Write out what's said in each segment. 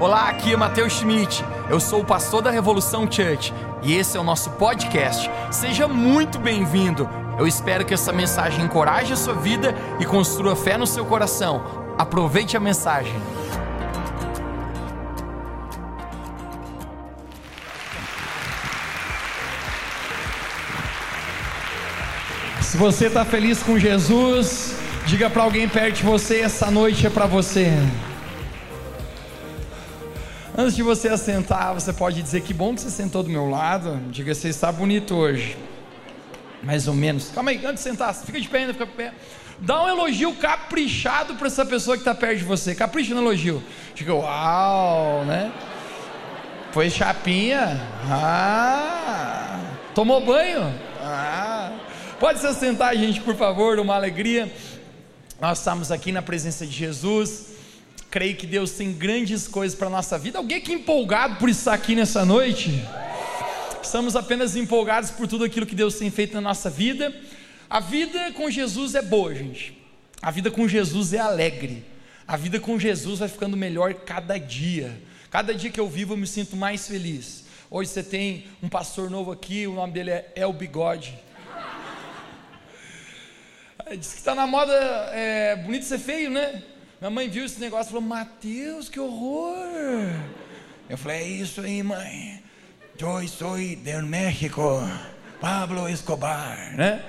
Olá, aqui é Matheus Schmidt. Eu sou o pastor da Revolução Church e esse é o nosso podcast. Seja muito bem-vindo. Eu espero que essa mensagem encoraje a sua vida e construa fé no seu coração. Aproveite a mensagem. Se você está feliz com Jesus, diga para alguém perto de você: essa noite é para você. Antes de você assentar, você pode dizer que bom que você sentou do meu lado. Diga, você está bonito hoje. Mais ou menos. Calma aí, antes de sentar, fica de pé ainda, fica de pé. Dá um elogio caprichado para essa pessoa que está perto de você. Capricha no elogio. Diga, uau, né? Foi chapinha? Ah. Tomou banho? Ah. Pode se assentar, gente, por favor, uma alegria. Nós estamos aqui na presença de Jesus creio que Deus tem grandes coisas para a nossa vida. Alguém aqui empolgado por estar aqui nessa noite? Estamos apenas empolgados por tudo aquilo que Deus tem feito na nossa vida. A vida com Jesus é boa, gente. A vida com Jesus é alegre. A vida com Jesus vai ficando melhor cada dia. Cada dia que eu vivo eu me sinto mais feliz. Hoje você tem um pastor novo aqui, o nome dele é El Bigode. Diz que está na moda é, bonito ser feio, né? Minha mãe viu esse negócio e falou: Mateus, que horror! Eu falei: É isso aí, mãe. Eu sou do México, Pablo Escobar, né?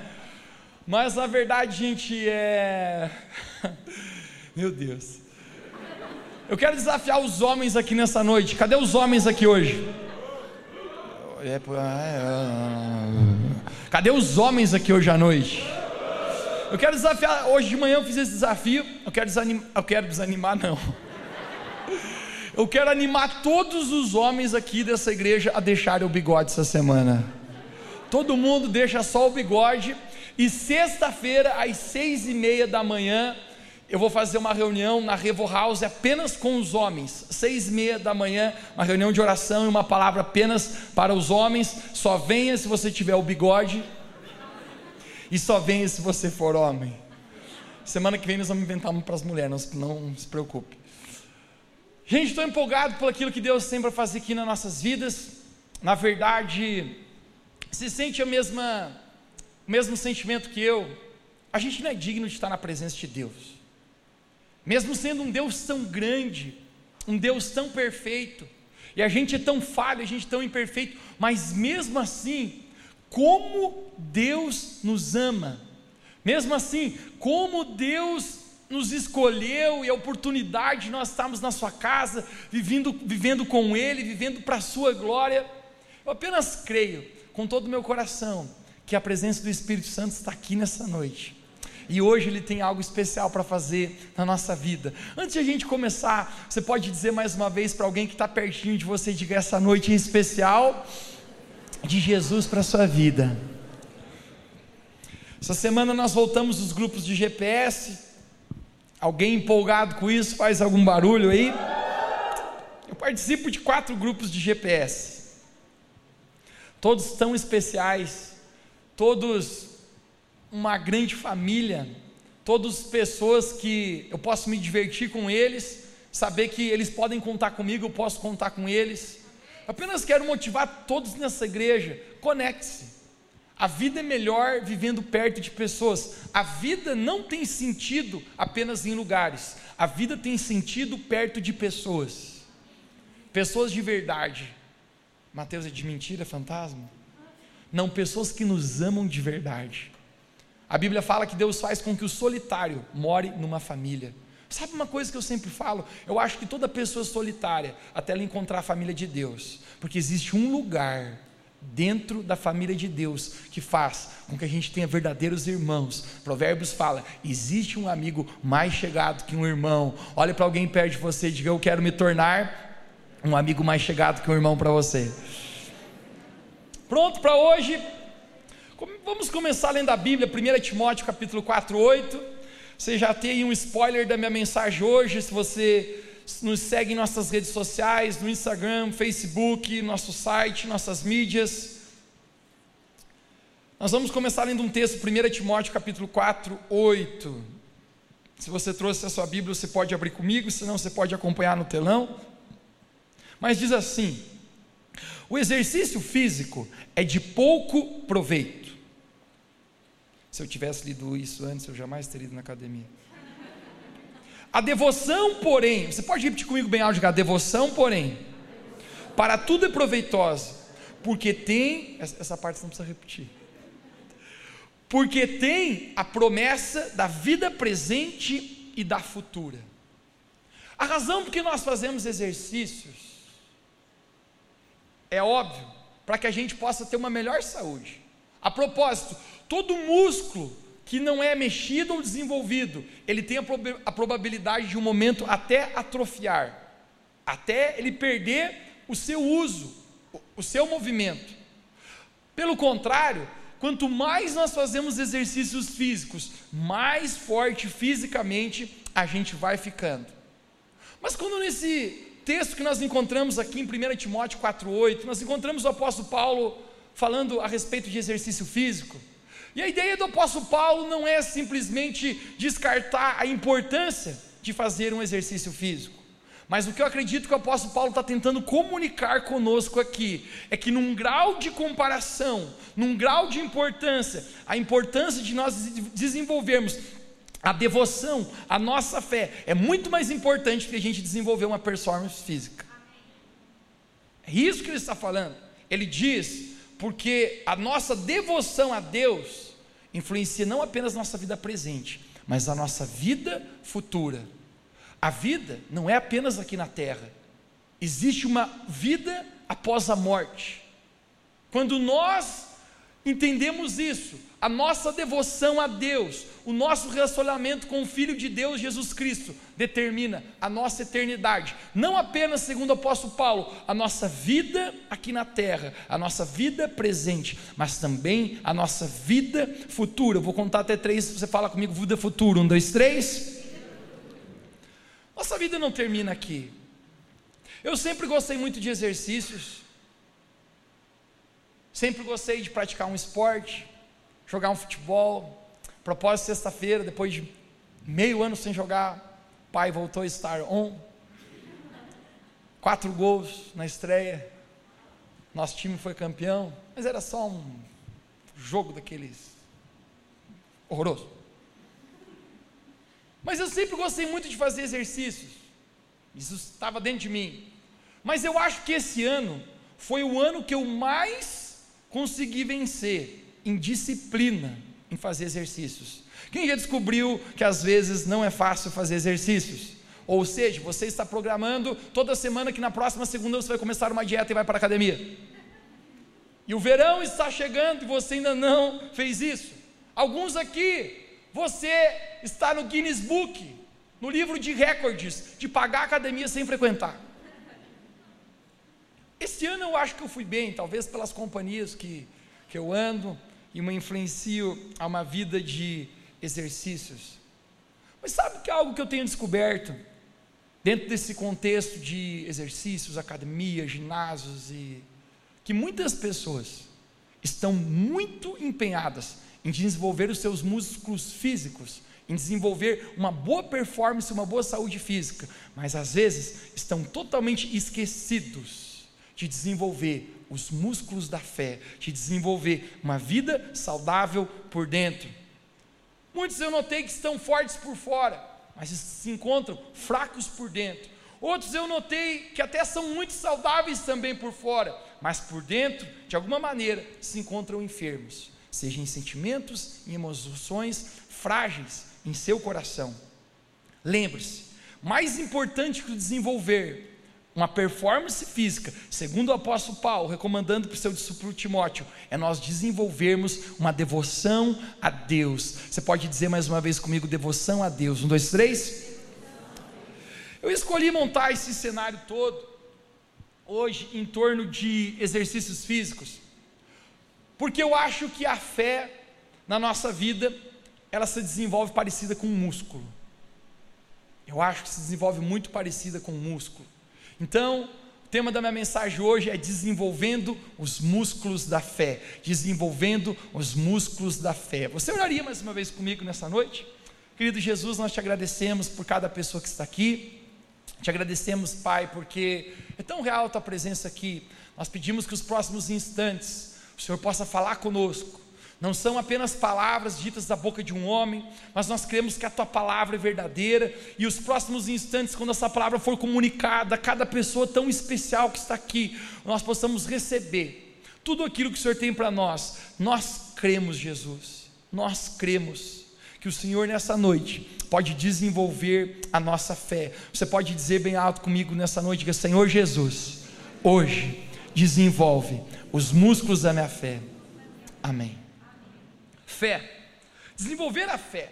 Mas na verdade, gente, é. Meu Deus. Eu quero desafiar os homens aqui nessa noite. Cadê os homens aqui hoje? É, é, é, Cadê os homens aqui hoje à noite? Eu quero desafiar, hoje de manhã eu fiz esse desafio, eu quero desanimar, eu quero desanimar não. Eu quero animar todos os homens aqui dessa igreja a deixarem o bigode essa semana. Todo mundo deixa só o bigode. E sexta-feira, às seis e meia da manhã, eu vou fazer uma reunião na Revo House apenas com os homens. Seis e meia da manhã, uma reunião de oração e uma palavra apenas para os homens. Só venha se você tiver o bigode e só venha se você for homem. Semana que vem nós vamos inventar uma para as mulheres, não, não se preocupe. Gente, estou empolgado por aquilo que Deus tem para fazer aqui nas nossas vidas. Na verdade, se sente a mesma, o mesmo sentimento que eu. A gente não é digno de estar na presença de Deus. Mesmo sendo um Deus tão grande, um Deus tão perfeito, e a gente é tão falho, a gente é tão imperfeito, mas mesmo assim, como Deus nos ama. Mesmo assim, como Deus nos escolheu e a oportunidade de nós estarmos na sua casa, vivendo, vivendo com Ele, vivendo para a sua glória. Eu apenas creio, com todo o meu coração, que a presença do Espírito Santo está aqui nessa noite. E hoje Ele tem algo especial para fazer na nossa vida. Antes de a gente começar, você pode dizer mais uma vez para alguém que está pertinho de você, diga essa noite em especial de Jesus para a sua vida. Essa semana nós voltamos os grupos de GPS. Alguém empolgado com isso faz algum barulho aí? Eu participo de quatro grupos de GPS. Todos tão especiais, todos uma grande família, todos pessoas que eu posso me divertir com eles, saber que eles podem contar comigo, eu posso contar com eles. Apenas quero motivar todos nessa igreja: conecte-se. A vida é melhor vivendo perto de pessoas. A vida não tem sentido apenas em lugares. A vida tem sentido perto de pessoas. Pessoas de verdade. Mateus é de mentira, fantasma? Não, pessoas que nos amam de verdade. A Bíblia fala que Deus faz com que o solitário more numa família. Sabe uma coisa que eu sempre falo? Eu acho que toda pessoa solitária, até ela encontrar a família de Deus, porque existe um lugar dentro da família de Deus que faz com que a gente tenha verdadeiros irmãos. Provérbios fala: existe um amigo mais chegado que um irmão. Olha para alguém perto de você e diga: Eu quero me tornar um amigo mais chegado que um irmão para você. Pronto para hoje? Vamos começar lendo a Bíblia, 1 Timóteo capítulo 4, 8. Você já tem um spoiler da minha mensagem hoje, se você nos segue em nossas redes sociais, no Instagram, Facebook, nosso site, nossas mídias. Nós vamos começar lendo um texto, 1 Timóteo capítulo 4, 8. Se você trouxe a sua Bíblia, você pode abrir comigo, senão você pode acompanhar no telão. Mas diz assim: o exercício físico é de pouco proveito. Se eu tivesse lido isso antes, eu jamais teria ido na academia. A devoção, porém, você pode repetir comigo bem alto, a devoção, porém, para tudo é proveitosa, porque tem, essa parte você não precisa repetir, porque tem a promessa da vida presente e da futura. A razão por que nós fazemos exercícios é óbvio, para que a gente possa ter uma melhor saúde. A propósito, todo músculo que não é mexido ou desenvolvido, ele tem a, prob a probabilidade de um momento até atrofiar, até ele perder o seu uso, o, seu movimento. Pelo contrário, quanto mais nós fazemos exercícios físicos, mais forte fisicamente a gente vai ficando. Mas quando nesse texto que nós encontramos aqui em 1 Timóteo 4,8, nós encontramos o apóstolo Paulo falando a respeito de exercício físico. E a ideia do apóstolo Paulo não é simplesmente descartar a importância de fazer um exercício físico. Mas o que eu acredito que o apóstolo Paulo está tentando comunicar conosco aqui é que, num grau de comparação, num grau de importância, a importância de nós desenvolvermos a devoção, a nossa fé é muito mais importante que a gente desenvolver uma performance física. É isso que ele está falando. Ele diz, porque a nossa devoção a Deus influencia não apenas nossa vida presente, mas a nossa vida futura. A vida não é apenas aqui na terra, existe uma vida após a morte. Quando nós entendemos isso, a nossa devoção a Deus, o nosso relacionamento com o Filho de Deus, Jesus Cristo, determina a nossa eternidade. Não apenas, segundo o apóstolo Paulo, a nossa vida aqui na terra, a nossa vida presente, mas também a nossa vida futura. Eu vou contar até três, você fala comigo, vida futura. Um, dois, três. Nossa vida não termina aqui. Eu sempre gostei muito de exercícios, sempre gostei de praticar um esporte jogar um futebol. Propósito sexta-feira, depois de meio ano sem jogar, pai voltou a estar on. Quatro gols na estreia. Nosso time foi campeão, mas era só um jogo daqueles horroroso. Mas eu sempre gostei muito de fazer exercícios. Isso estava dentro de mim. Mas eu acho que esse ano foi o ano que eu mais consegui vencer indisciplina em fazer exercícios. Quem já descobriu que às vezes não é fácil fazer exercícios? Ou seja, você está programando toda semana que na próxima segunda você vai começar uma dieta e vai para a academia. E o verão está chegando e você ainda não fez isso. Alguns aqui, você está no Guinness Book, no livro de recordes, de pagar a academia sem frequentar. Esse ano eu acho que eu fui bem, talvez pelas companhias que, que eu ando, e me influencio a uma vida de exercícios. Mas sabe que é algo que eu tenho descoberto dentro desse contexto de exercícios, academia, ginásios e que muitas pessoas estão muito empenhadas em desenvolver os seus músculos físicos, em desenvolver uma boa performance, uma boa saúde física, mas às vezes estão totalmente esquecidos de desenvolver os músculos da fé, te desenvolver uma vida saudável por dentro. Muitos eu notei que estão fortes por fora, mas se encontram fracos por dentro. Outros eu notei que até são muito saudáveis também por fora, mas por dentro, de alguma maneira, se encontram enfermos, seja em sentimentos e emoções frágeis em seu coração. Lembre-se, mais importante que o desenvolver uma performance física, segundo o apóstolo Paulo, recomendando para o seu discípulo Timóteo, é nós desenvolvermos uma devoção a Deus. Você pode dizer mais uma vez comigo: devoção a Deus. Um, dois, três. Eu escolhi montar esse cenário todo, hoje, em torno de exercícios físicos, porque eu acho que a fé na nossa vida, ela se desenvolve parecida com um músculo. Eu acho que se desenvolve muito parecida com um músculo. Então, o tema da minha mensagem hoje é desenvolvendo os músculos da fé. Desenvolvendo os músculos da fé. Você oraria mais uma vez comigo nessa noite? Querido Jesus, nós te agradecemos por cada pessoa que está aqui. Te agradecemos, Pai, porque É tão real a tua presença aqui. Nós pedimos que os próximos instantes o Senhor possa falar conosco. Não são apenas palavras ditas da boca de um homem, mas nós cremos que a tua palavra é verdadeira e os próximos instantes, quando essa palavra for comunicada a cada pessoa tão especial que está aqui, nós possamos receber tudo aquilo que o Senhor tem para nós. Nós cremos, Jesus, nós cremos que o Senhor nessa noite pode desenvolver a nossa fé. Você pode dizer bem alto comigo nessa noite que Senhor Jesus, hoje desenvolve os músculos da minha fé. Amém. Fé. Desenvolver a fé.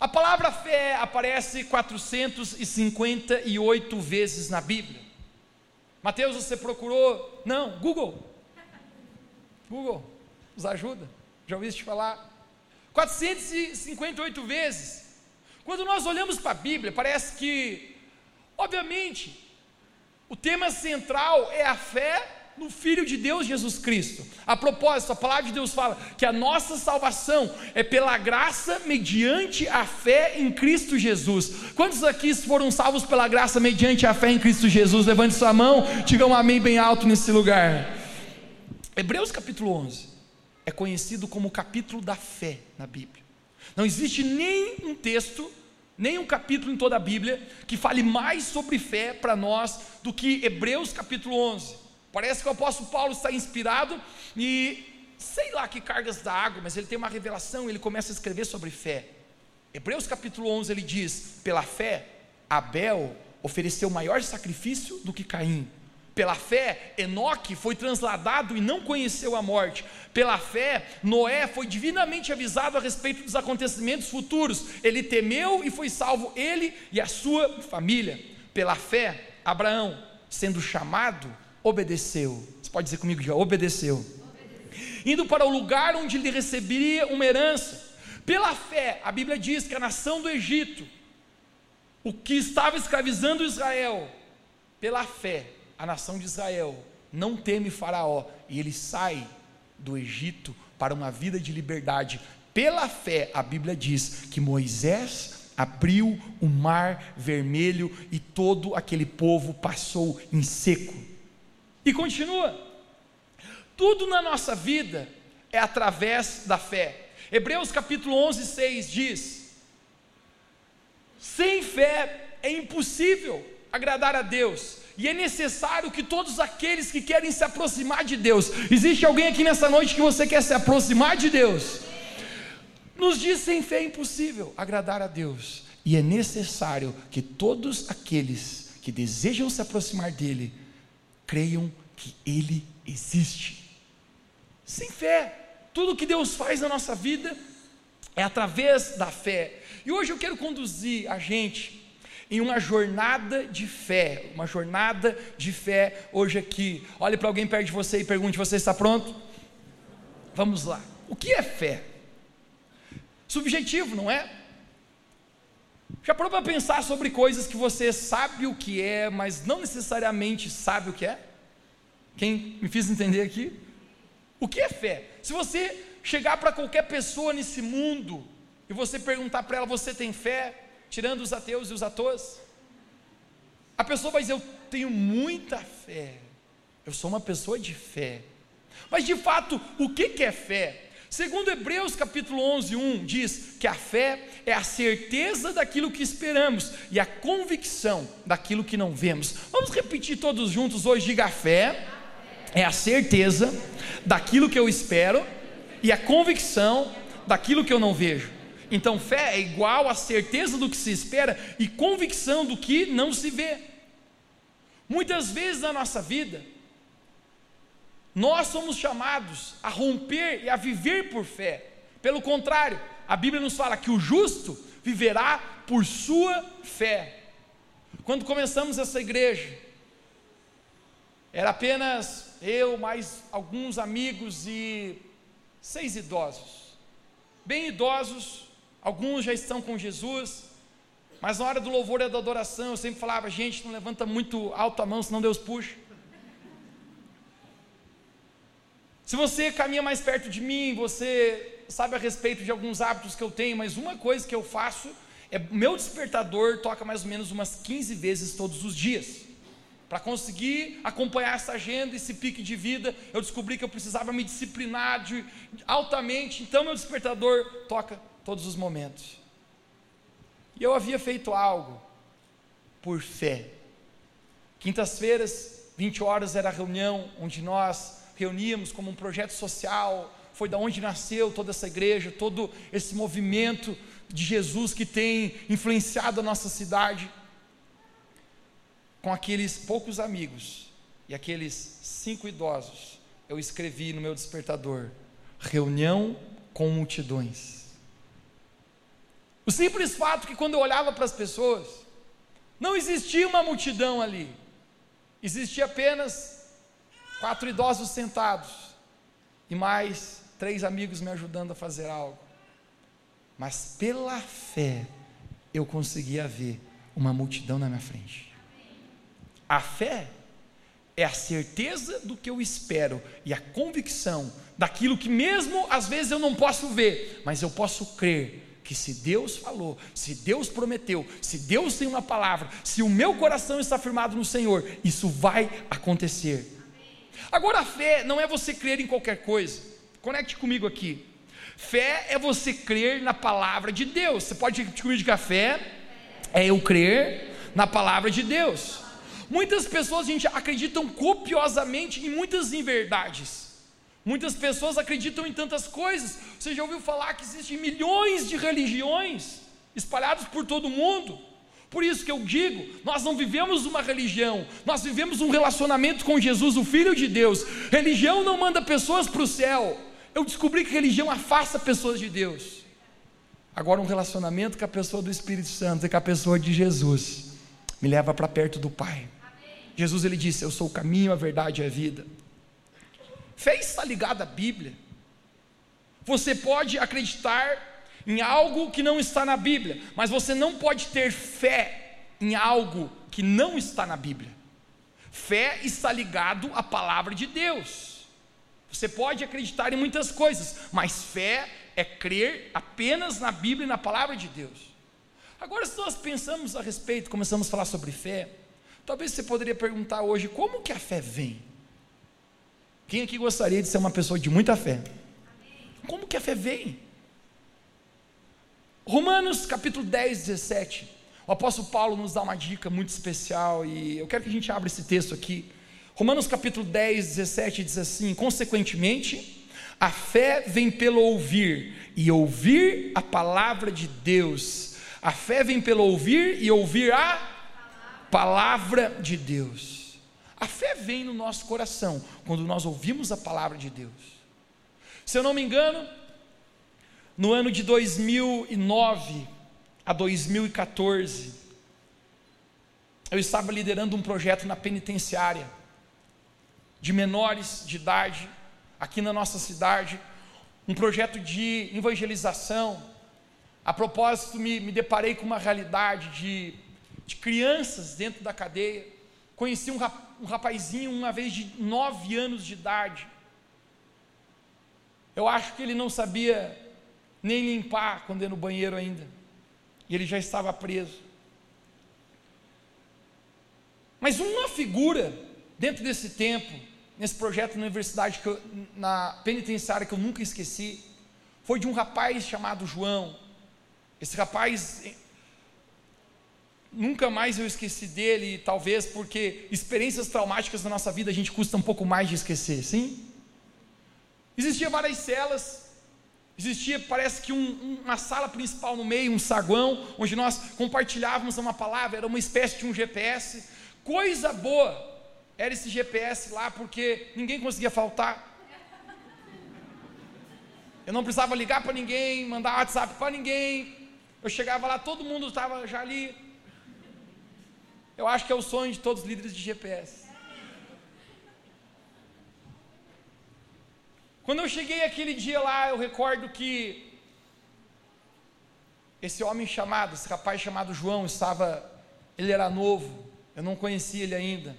A palavra fé aparece 458 vezes na Bíblia. Mateus, você procurou? Não, Google. Google, nos ajuda. Já ouviste falar? 458 vezes. Quando nós olhamos para a Bíblia, parece que, obviamente, o tema central é a fé no Filho de Deus Jesus Cristo. A propósito, a palavra de Deus fala que a nossa salvação é pela graça mediante a fé em Cristo Jesus. Quantos aqui foram salvos pela graça mediante a fé em Cristo Jesus? Levante sua mão, diga um amém bem alto nesse lugar. Hebreus capítulo 11 é conhecido como o capítulo da fé na Bíblia. Não existe nem um texto, nem um capítulo em toda a Bíblia que fale mais sobre fé para nós do que Hebreus capítulo 11. Parece que o apóstolo Paulo está inspirado e sei lá que cargas da água, mas ele tem uma revelação e ele começa a escrever sobre fé. Hebreus capítulo 11 ele diz: pela fé, Abel ofereceu maior sacrifício do que Caim pela fé, Enoque foi transladado e não conheceu a morte. Pela fé, Noé foi divinamente avisado a respeito dos acontecimentos futuros. Ele temeu e foi salvo ele e a sua família. Pela fé, Abraão, sendo chamado, obedeceu. Você pode dizer comigo já, obedeceu. Indo para o lugar onde ele receberia uma herança. Pela fé, a Bíblia diz que a nação do Egito, o que estava escravizando Israel, pela fé, a nação de Israel não teme Faraó e ele sai do Egito para uma vida de liberdade. Pela fé, a Bíblia diz que Moisés abriu o mar vermelho e todo aquele povo passou em seco. E continua. Tudo na nossa vida é através da fé. Hebreus capítulo 11, 6 diz: Sem fé é impossível agradar a Deus e é necessário que todos aqueles que querem se aproximar de Deus, existe alguém aqui nessa noite que você quer se aproximar de Deus? Nos diz sem fé é impossível agradar a Deus, e é necessário que todos aqueles que desejam se aproximar dEle, creiam que Ele existe. Sem fé, tudo que Deus faz na nossa vida é através da fé. E hoje eu quero conduzir a gente em uma jornada de fé, uma jornada de fé hoje aqui. Olhe para alguém perto de você e pergunte: Você está pronto? Vamos lá. O que é fé? Subjetivo, não é? Já parou para pensar sobre coisas que você sabe o que é, mas não necessariamente sabe o que é? Quem me fez entender aqui? O que é fé? Se você chegar para qualquer pessoa nesse mundo e você perguntar para ela: Você tem fé? tirando os ateus e os atores, a pessoa vai dizer: Eu tenho muita fé, eu sou uma pessoa de fé. Mas de fato, o que é fé? Segundo Hebreus capítulo 11, 1, diz que a fé é a certeza daquilo que esperamos e a convicção daquilo que não vemos. Vamos repetir todos juntos hoje, diga fé é a certeza daquilo que eu espero e a convicção daquilo que eu não vejo. Então, fé é igual a certeza do que se espera e convicção do que não se vê. Muitas vezes na nossa vida, nós somos chamados a romper e a viver por fé. Pelo contrário, a Bíblia nos fala que o justo viverá por sua fé. Quando começamos essa igreja, era apenas eu, mais alguns amigos e seis idosos. Bem idosos, Alguns já estão com Jesus, mas na hora do louvor e da adoração, eu sempre falava, gente, não levanta muito alto a mão, senão Deus puxa. Se você caminha mais perto de mim, você sabe a respeito de alguns hábitos que eu tenho, mas uma coisa que eu faço é meu despertador toca mais ou menos umas 15 vezes todos os dias. Para conseguir acompanhar essa agenda, esse pique de vida, eu descobri que eu precisava me disciplinar de, altamente. Então, meu despertador toca todos os momentos. E eu havia feito algo por fé. Quintas-feiras, 20 horas, era a reunião onde nós reuníamos como um projeto social. Foi da onde nasceu toda essa igreja, todo esse movimento de Jesus que tem influenciado a nossa cidade com aqueles poucos amigos e aqueles cinco idosos, eu escrevi no meu despertador: reunião com multidões. O simples fato que quando eu olhava para as pessoas, não existia uma multidão ali, existia apenas quatro idosos sentados e mais três amigos me ajudando a fazer algo. Mas pela fé eu conseguia ver uma multidão na minha frente. A fé é a certeza do que eu espero e a convicção daquilo que, mesmo às vezes, eu não posso ver, mas eu posso crer que se Deus falou, se Deus prometeu, se Deus tem uma palavra, se o meu coração está firmado no Senhor, isso vai acontecer. Agora, a fé não é você crer em qualquer coisa, conecte comigo aqui. Fé é você crer na palavra de Deus. Você pode repetir comigo de café? É eu crer na palavra de Deus. Muitas pessoas, gente, acreditam copiosamente em muitas inverdades. Muitas pessoas acreditam em tantas coisas. Você já ouviu falar que existem milhões de religiões espalhadas por todo o mundo? Por isso que eu digo, nós não vivemos uma religião, nós vivemos um relacionamento com Jesus, o Filho de Deus. Religião não manda pessoas para o céu. Eu descobri que religião afasta pessoas de Deus. Agora, um relacionamento com a pessoa do Espírito Santo e com a pessoa de Jesus me leva para perto do Pai. Jesus ele disse: Eu sou o caminho, a verdade e a vida. Fé está ligada à Bíblia. Você pode acreditar em algo que não está na Bíblia, mas você não pode ter fé em algo que não está na Bíblia. Fé está ligado à palavra de Deus. Você pode acreditar em muitas coisas, mas fé é crer apenas na Bíblia e na palavra de Deus. Agora, se nós pensamos a respeito, começamos a falar sobre fé, Talvez você poderia perguntar hoje: como que a fé vem? Quem aqui gostaria de ser uma pessoa de muita fé? Como que a fé vem? Romanos capítulo 10, 17. O apóstolo Paulo nos dá uma dica muito especial e eu quero que a gente abra esse texto aqui. Romanos capítulo 10, 17 diz assim: Consequentemente, a fé vem pelo ouvir, e ouvir a palavra de Deus. A fé vem pelo ouvir e ouvir a palavra de Deus. A fé vem no nosso coração quando nós ouvimos a palavra de Deus. Se eu não me engano, no ano de 2009 a 2014, eu estava liderando um projeto na penitenciária de menores de idade, aqui na nossa cidade, um projeto de evangelização. A propósito, me, me deparei com uma realidade de de crianças dentro da cadeia. Conheci um, um rapazinho uma vez de nove anos de idade. Eu acho que ele não sabia nem limpar quando ia no banheiro ainda. E ele já estava preso. Mas uma figura dentro desse tempo, nesse projeto na universidade, eu, na penitenciária que eu nunca esqueci, foi de um rapaz chamado João. Esse rapaz Nunca mais eu esqueci dele, talvez porque experiências traumáticas na nossa vida a gente custa um pouco mais de esquecer, sim? Existia várias celas, existia, parece que um, uma sala principal no meio, um saguão, onde nós compartilhávamos uma palavra, era uma espécie de um GPS. Coisa boa era esse GPS lá, porque ninguém conseguia faltar. Eu não precisava ligar para ninguém, mandar WhatsApp para ninguém. Eu chegava lá, todo mundo estava já ali eu acho que é o sonho de todos os líderes de GPS. Quando eu cheguei aquele dia lá, eu recordo que esse homem chamado, esse rapaz chamado João, estava, ele era novo, eu não conhecia ele ainda.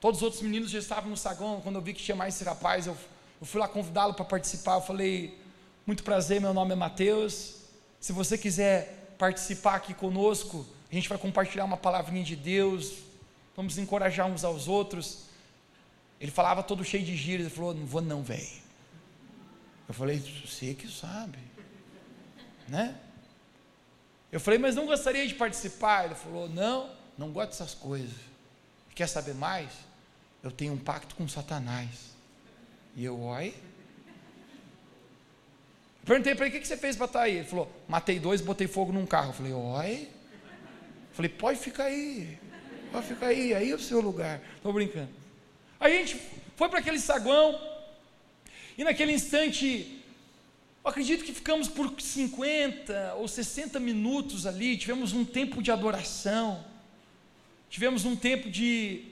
Todos os outros meninos já estavam no saguão. Quando eu vi que tinha mais esse rapaz, eu, eu fui lá convidá-lo para participar. Eu falei: Muito prazer, meu nome é Mateus. Se você quiser participar aqui conosco, a gente vai compartilhar uma palavrinha de Deus. vamos encorajar uns aos outros. Ele falava todo cheio de gírias, ele falou: Não vou, não, velho. Eu falei: Você que sabe, né? Eu falei: Mas não gostaria de participar? Ele falou: Não, não gosto dessas coisas. Quer saber mais? Eu tenho um pacto com Satanás. E eu, oi? Perguntei para ele: O que você fez para estar aí? Ele falou: Matei dois, botei fogo num carro. Eu falei: Oi? Falei: Pode ficar aí. Pode ficar aí, aí é o seu lugar. Estou brincando. Aí a gente foi para aquele saguão, e naquele instante, acredito que ficamos por 50 ou 60 minutos ali, tivemos um tempo de adoração, tivemos um tempo de,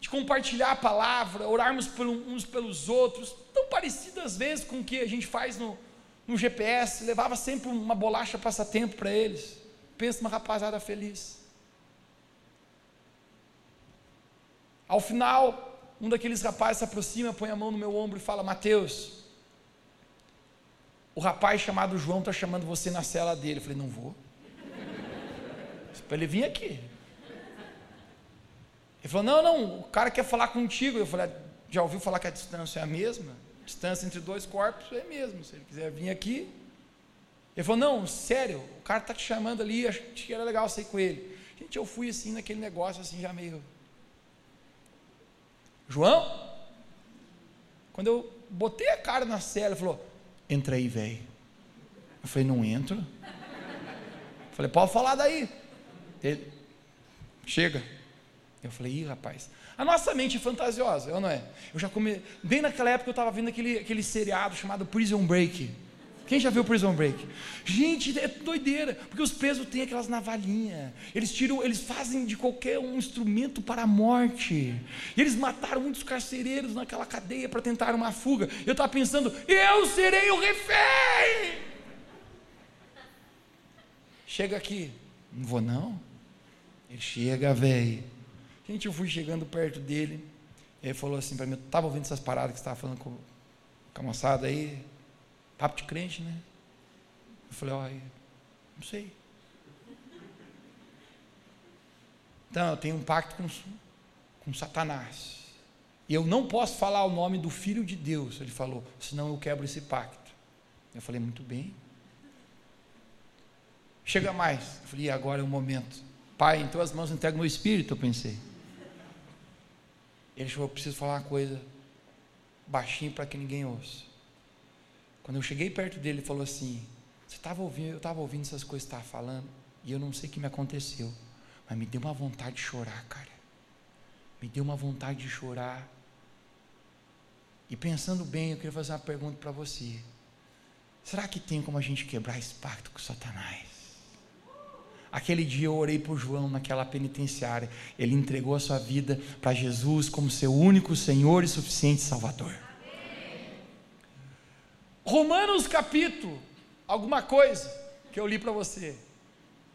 de compartilhar a palavra, orarmos uns pelos outros, tão parecido às vezes com o que a gente faz no, no GPS, levava sempre uma bolacha passatempo para eles. Pensa numa rapazada feliz. Ao final, um daqueles rapazes se aproxima, põe a mão no meu ombro e fala: Mateus, o rapaz chamado João está chamando você na cela dele. Eu falei: Não vou. Para ele vir aqui. Ele falou: Não, não, o cara quer falar contigo. Eu falei: Já ouviu falar que a distância é a mesma? A distância entre dois corpos é a mesma. Se ele quiser vir aqui. Ele falou: Não, sério, o cara está te chamando ali. Acho que era legal sair com ele. Gente, eu fui assim naquele negócio, assim, já meio João, quando eu botei a cara na cela, ele falou: entra aí, velho. Eu falei: não entro. Eu falei: pode falar daí. Ele, chega. Eu falei: ih, rapaz. A nossa mente é fantasiosa, eu não é? Eu já comi. Bem naquela época eu estava vendo aquele, aquele seriado chamado Prison Break. Quem já viu Prison Break? Gente, é doideira, porque os presos têm aquelas navalhinhas. Eles tiram, eles fazem de qualquer um instrumento para a morte. E eles mataram muitos carcereiros naquela cadeia para tentar uma fuga. Eu estava pensando, eu serei o refém. Chega aqui, não vou não. Ele chega, velho. Gente, eu fui chegando perto dele. Ele falou assim para mim, eu estava ouvindo essas paradas que você estava falando com, com a moçada aí. Papo de crente, né? Eu falei, ó, não sei. Então, eu tenho um pacto com, com Satanás. E eu não posso falar o nome do Filho de Deus, ele falou, senão eu quebro esse pacto. Eu falei, muito bem. Chega mais. Eu falei, e agora é o momento. Pai, em tuas mãos entrego meu espírito, eu pensei. Ele falou, eu preciso falar uma coisa baixinho para que ninguém ouça. Quando eu cheguei perto dele, ele falou assim: Você estava ouvindo, eu estava ouvindo essas coisas que estava falando, e eu não sei o que me aconteceu, mas me deu uma vontade de chorar, cara. Me deu uma vontade de chorar. E pensando bem, eu queria fazer uma pergunta para você. Será que tem como a gente quebrar esse pacto com Satanás? Aquele dia eu orei por João naquela penitenciária. Ele entregou a sua vida para Jesus como seu único Senhor e suficiente Salvador. Romanos capítulo, alguma coisa que eu li para você.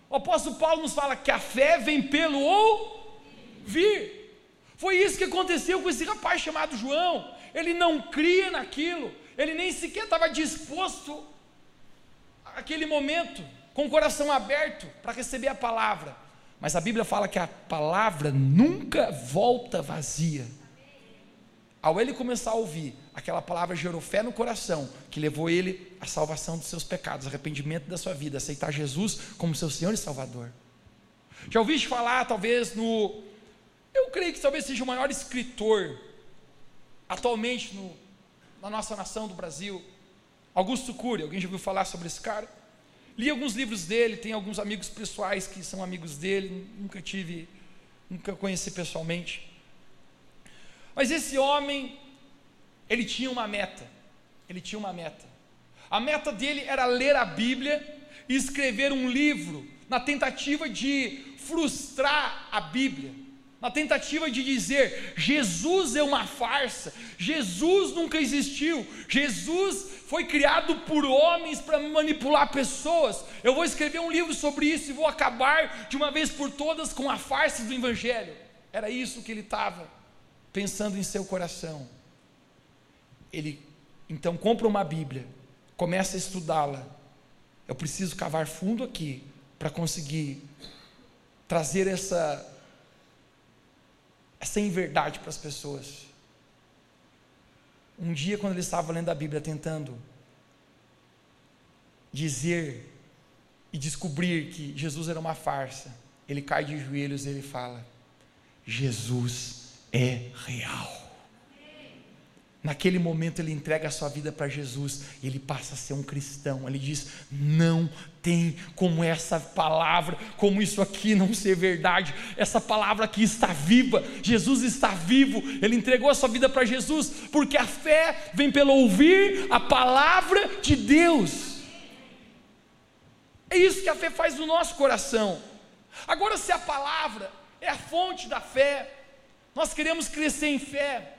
O apóstolo Paulo nos fala que a fé vem pelo ouvir. Foi isso que aconteceu com esse rapaz chamado João. Ele não cria naquilo, ele nem sequer estava disposto aquele momento, com o coração aberto para receber a palavra. Mas a Bíblia fala que a palavra nunca volta vazia. Ao ele começar a ouvir, aquela palavra gerou fé no coração, que levou ele à salvação dos seus pecados, arrependimento da sua vida, aceitar Jesus como seu Senhor e Salvador. Já ouviste falar, talvez, no. Eu creio que talvez seja o maior escritor atualmente no, na nossa nação do Brasil, Augusto Cury. Alguém já ouviu falar sobre esse cara? Li alguns livros dele, tem alguns amigos pessoais que são amigos dele, nunca tive, nunca conheci pessoalmente. Mas esse homem, ele tinha uma meta. Ele tinha uma meta. A meta dele era ler a Bíblia e escrever um livro na tentativa de frustrar a Bíblia, na tentativa de dizer: Jesus é uma farsa, Jesus nunca existiu, Jesus foi criado por homens para manipular pessoas. Eu vou escrever um livro sobre isso e vou acabar de uma vez por todas com a farsa do Evangelho. Era isso que ele estava pensando em seu coração. Ele então compra uma Bíblia, começa a estudá-la. Eu preciso cavar fundo aqui para conseguir trazer essa é sem verdade para as pessoas. Um dia, quando ele estava lendo a Bíblia, tentando dizer e descobrir que Jesus era uma farsa, ele cai de joelhos e ele fala: Jesus é real. Naquele momento ele entrega a sua vida para Jesus e ele passa a ser um cristão. Ele diz: Não tem como essa palavra, como isso aqui não ser verdade. Essa palavra aqui está viva. Jesus está vivo. Ele entregou a sua vida para Jesus, porque a fé vem pelo ouvir a palavra de Deus. É isso que a fé faz no nosso coração. Agora, se a palavra é a fonte da fé, nós queremos crescer em fé.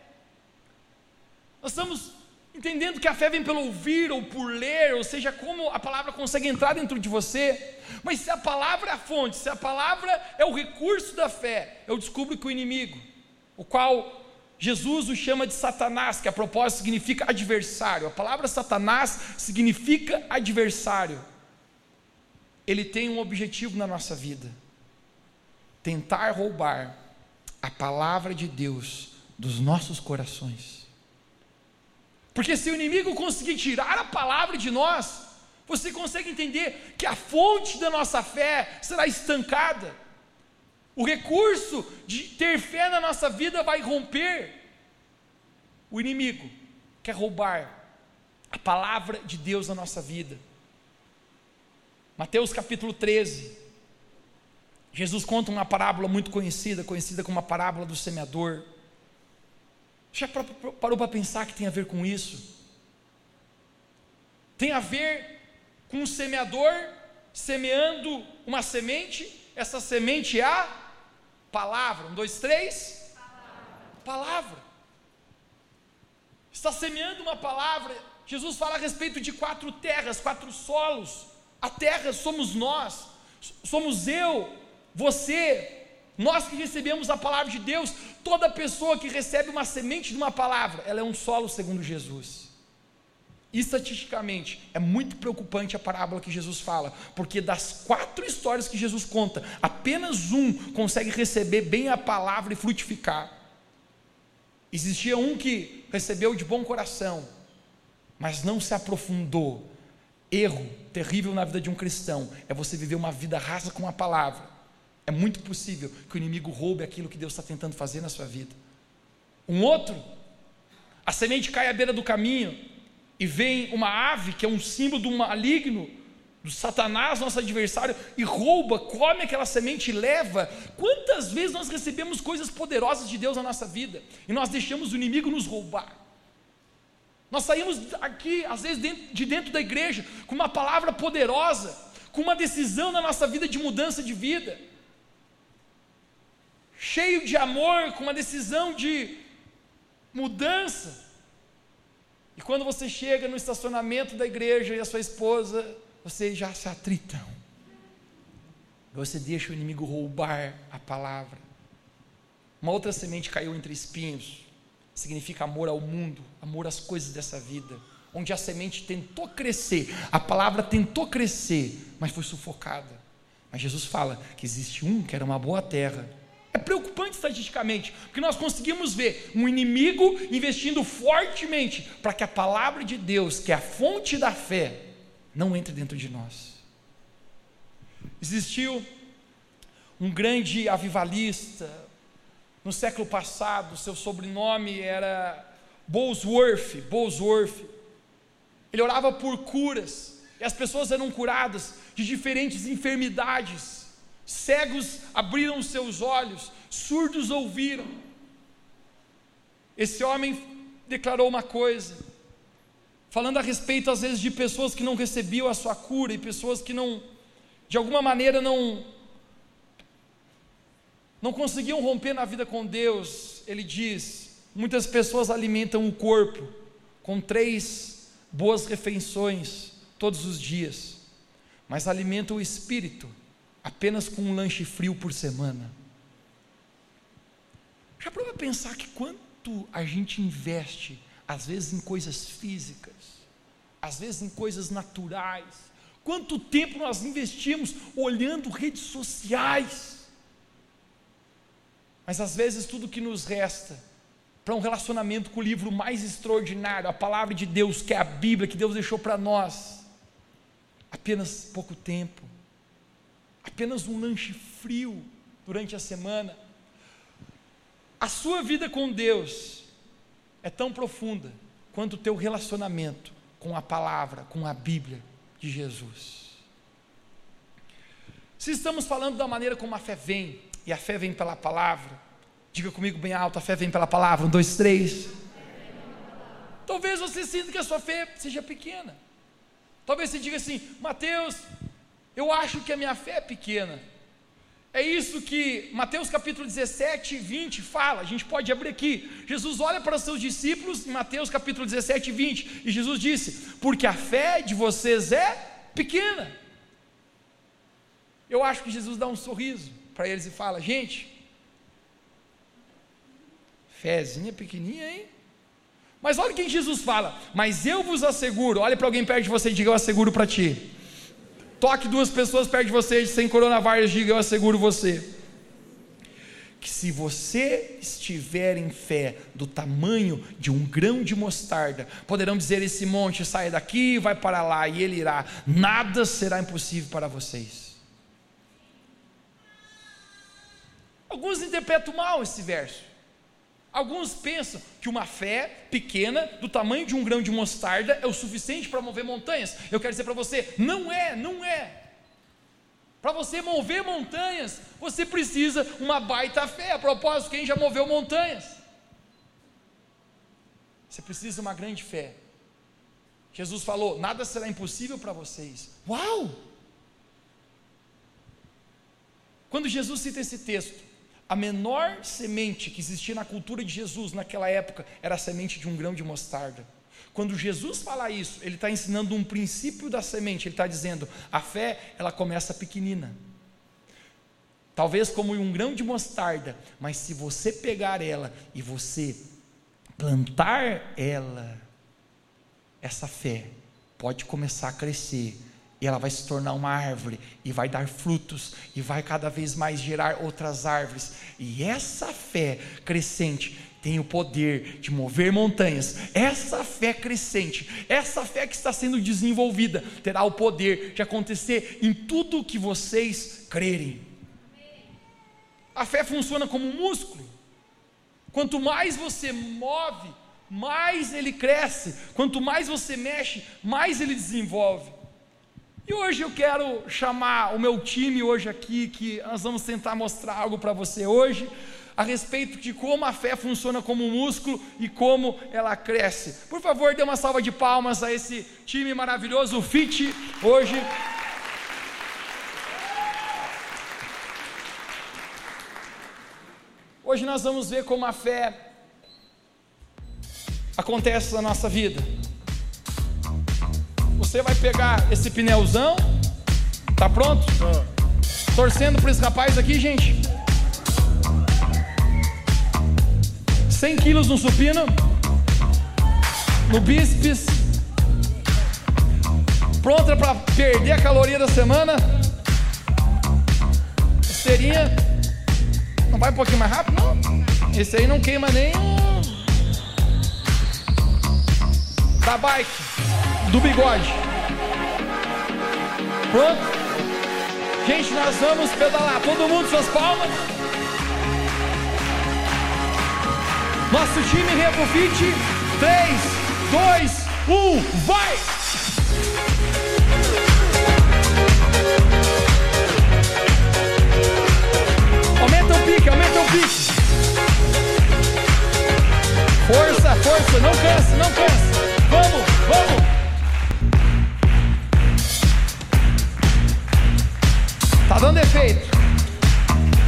Nós estamos entendendo que a fé vem pelo ouvir ou por ler, ou seja, como a palavra consegue entrar dentro de você. Mas se a palavra é a fonte, se a palavra é o recurso da fé, eu descubro que o inimigo, o qual Jesus o chama de Satanás, que a propósito significa adversário. A palavra Satanás significa adversário. Ele tem um objetivo na nossa vida: tentar roubar a palavra de Deus dos nossos corações. Porque se o inimigo conseguir tirar a palavra de nós, você consegue entender que a fonte da nossa fé será estancada. O recurso de ter fé na nossa vida vai romper. O inimigo quer roubar a palavra de Deus na nossa vida. Mateus capítulo 13. Jesus conta uma parábola muito conhecida, conhecida como a parábola do semeador. Já parou para pensar que tem a ver com isso? Tem a ver com um semeador semeando uma semente, essa semente é a palavra. Um, dois, três. Palavra. palavra. Está semeando uma palavra. Jesus fala a respeito de quatro terras, quatro solos. A terra somos nós, somos eu, você, nós que recebemos a palavra de Deus, toda pessoa que recebe uma semente de uma palavra, ela é um solo segundo Jesus. Estatisticamente, é muito preocupante a parábola que Jesus fala, porque das quatro histórias que Jesus conta, apenas um consegue receber bem a palavra e frutificar. Existia um que recebeu de bom coração, mas não se aprofundou. Erro terrível na vida de um cristão é você viver uma vida rasa com a palavra é muito possível que o inimigo roube aquilo que Deus está tentando fazer na sua vida. Um outro, a semente cai à beira do caminho e vem uma ave, que é um símbolo do maligno, do Satanás, nosso adversário, e rouba, come aquela semente e leva. Quantas vezes nós recebemos coisas poderosas de Deus na nossa vida e nós deixamos o inimigo nos roubar? Nós saímos aqui, às vezes, de dentro da igreja, com uma palavra poderosa, com uma decisão na nossa vida de mudança de vida cheio de amor, com uma decisão de mudança. E quando você chega no estacionamento da igreja e a sua esposa, vocês já se atritam. Você deixa o inimigo roubar a palavra. Uma outra semente caiu entre espinhos. Significa amor ao mundo, amor às coisas dessa vida. Onde a semente tentou crescer, a palavra tentou crescer, mas foi sufocada. Mas Jesus fala que existe um que era uma boa terra, é preocupante estatisticamente, porque nós conseguimos ver um inimigo investindo fortemente para que a palavra de Deus, que é a fonte da fé, não entre dentro de nós. Existiu um grande avivalista no século passado, seu sobrenome era Bosworth, Bosworth. Ele orava por curas, e as pessoas eram curadas de diferentes enfermidades cegos abriram seus olhos, surdos ouviram. Esse homem declarou uma coisa, falando a respeito às vezes de pessoas que não recebiam a sua cura e pessoas que não, de alguma maneira não, não conseguiam romper na vida com Deus. Ele diz: muitas pessoas alimentam o corpo com três boas refeições todos os dias, mas alimentam o espírito apenas com um lanche frio por semana. Já para pensar que quanto a gente investe, às vezes em coisas físicas, às vezes em coisas naturais, quanto tempo nós investimos olhando redes sociais. Mas às vezes tudo que nos resta para um relacionamento com o livro mais extraordinário, a palavra de Deus, que é a Bíblia, que Deus deixou para nós, apenas pouco tempo, apenas um lanche frio durante a semana. A sua vida com Deus é tão profunda quanto o teu relacionamento com a palavra, com a Bíblia de Jesus. Se estamos falando da maneira como a fé vem, e a fé vem pela palavra, diga comigo bem alto: a fé vem pela palavra. Um, dois, três. Talvez você sinta que a sua fé seja pequena. Talvez você diga assim: Mateus, eu acho que a minha fé é pequena. É isso que Mateus capítulo 17, 20 fala. A gente pode abrir aqui. Jesus olha para os seus discípulos em Mateus capítulo 17, 20. E Jesus disse: Porque a fé de vocês é pequena. Eu acho que Jesus dá um sorriso para eles e fala: Gente, fezinha pequenininha, hein? Mas olha o que Jesus fala: Mas eu vos asseguro. Olha para alguém perto de você e diga: Eu asseguro para ti. Toque duas pessoas perto de você sem coronavírus, diga: Eu asseguro você. Que se você estiver em fé do tamanho de um grão de mostarda, poderão dizer: Esse monte sai daqui, vai para lá, e ele irá. Nada será impossível para vocês. Alguns interpretam mal esse verso. Alguns pensam que uma fé pequena, do tamanho de um grão de mostarda, é o suficiente para mover montanhas. Eu quero dizer para você: não é, não é. Para você mover montanhas, você precisa uma baita fé. A propósito, quem já moveu montanhas? Você precisa uma grande fé. Jesus falou: nada será impossível para vocês. Uau! Quando Jesus cita esse texto, a menor semente que existia na cultura de Jesus naquela época era a semente de um grão de mostarda. Quando Jesus fala isso, ele está ensinando um princípio da semente. Ele está dizendo: a fé ela começa pequenina, talvez como um grão de mostarda, mas se você pegar ela e você plantar ela, essa fé pode começar a crescer e ela vai se tornar uma árvore e vai dar frutos e vai cada vez mais gerar outras árvores. E essa fé crescente tem o poder de mover montanhas. Essa fé crescente, essa fé que está sendo desenvolvida, terá o poder de acontecer em tudo o que vocês crerem. A fé funciona como um músculo. Quanto mais você move, mais ele cresce. Quanto mais você mexe, mais ele desenvolve. E hoje eu quero chamar o meu time hoje aqui, que nós vamos tentar mostrar algo para você hoje, a respeito de como a fé funciona como um músculo e como ela cresce. Por favor, dê uma salva de palmas a esse time maravilhoso, o FIT, hoje. Hoje nós vamos ver como a fé acontece na nossa vida. Você vai pegar esse pneuzão. Tá pronto? Torcendo para esse rapaz aqui, gente. 100 quilos no supino. No bíceps. Pronta para perder a caloria da semana. Esteirinha. Não vai um pouquinho mais rápido? Não. Esse aí não queima nem. Da bike do bigode. Pronto? Gente, nós vamos pedalar. Todo mundo suas palmas. Nosso time Refofit. 3, 2, 1, vai! Aumenta o pique, aumenta o pique. Força, força, não cansa, não cansa. Vamos, vamos.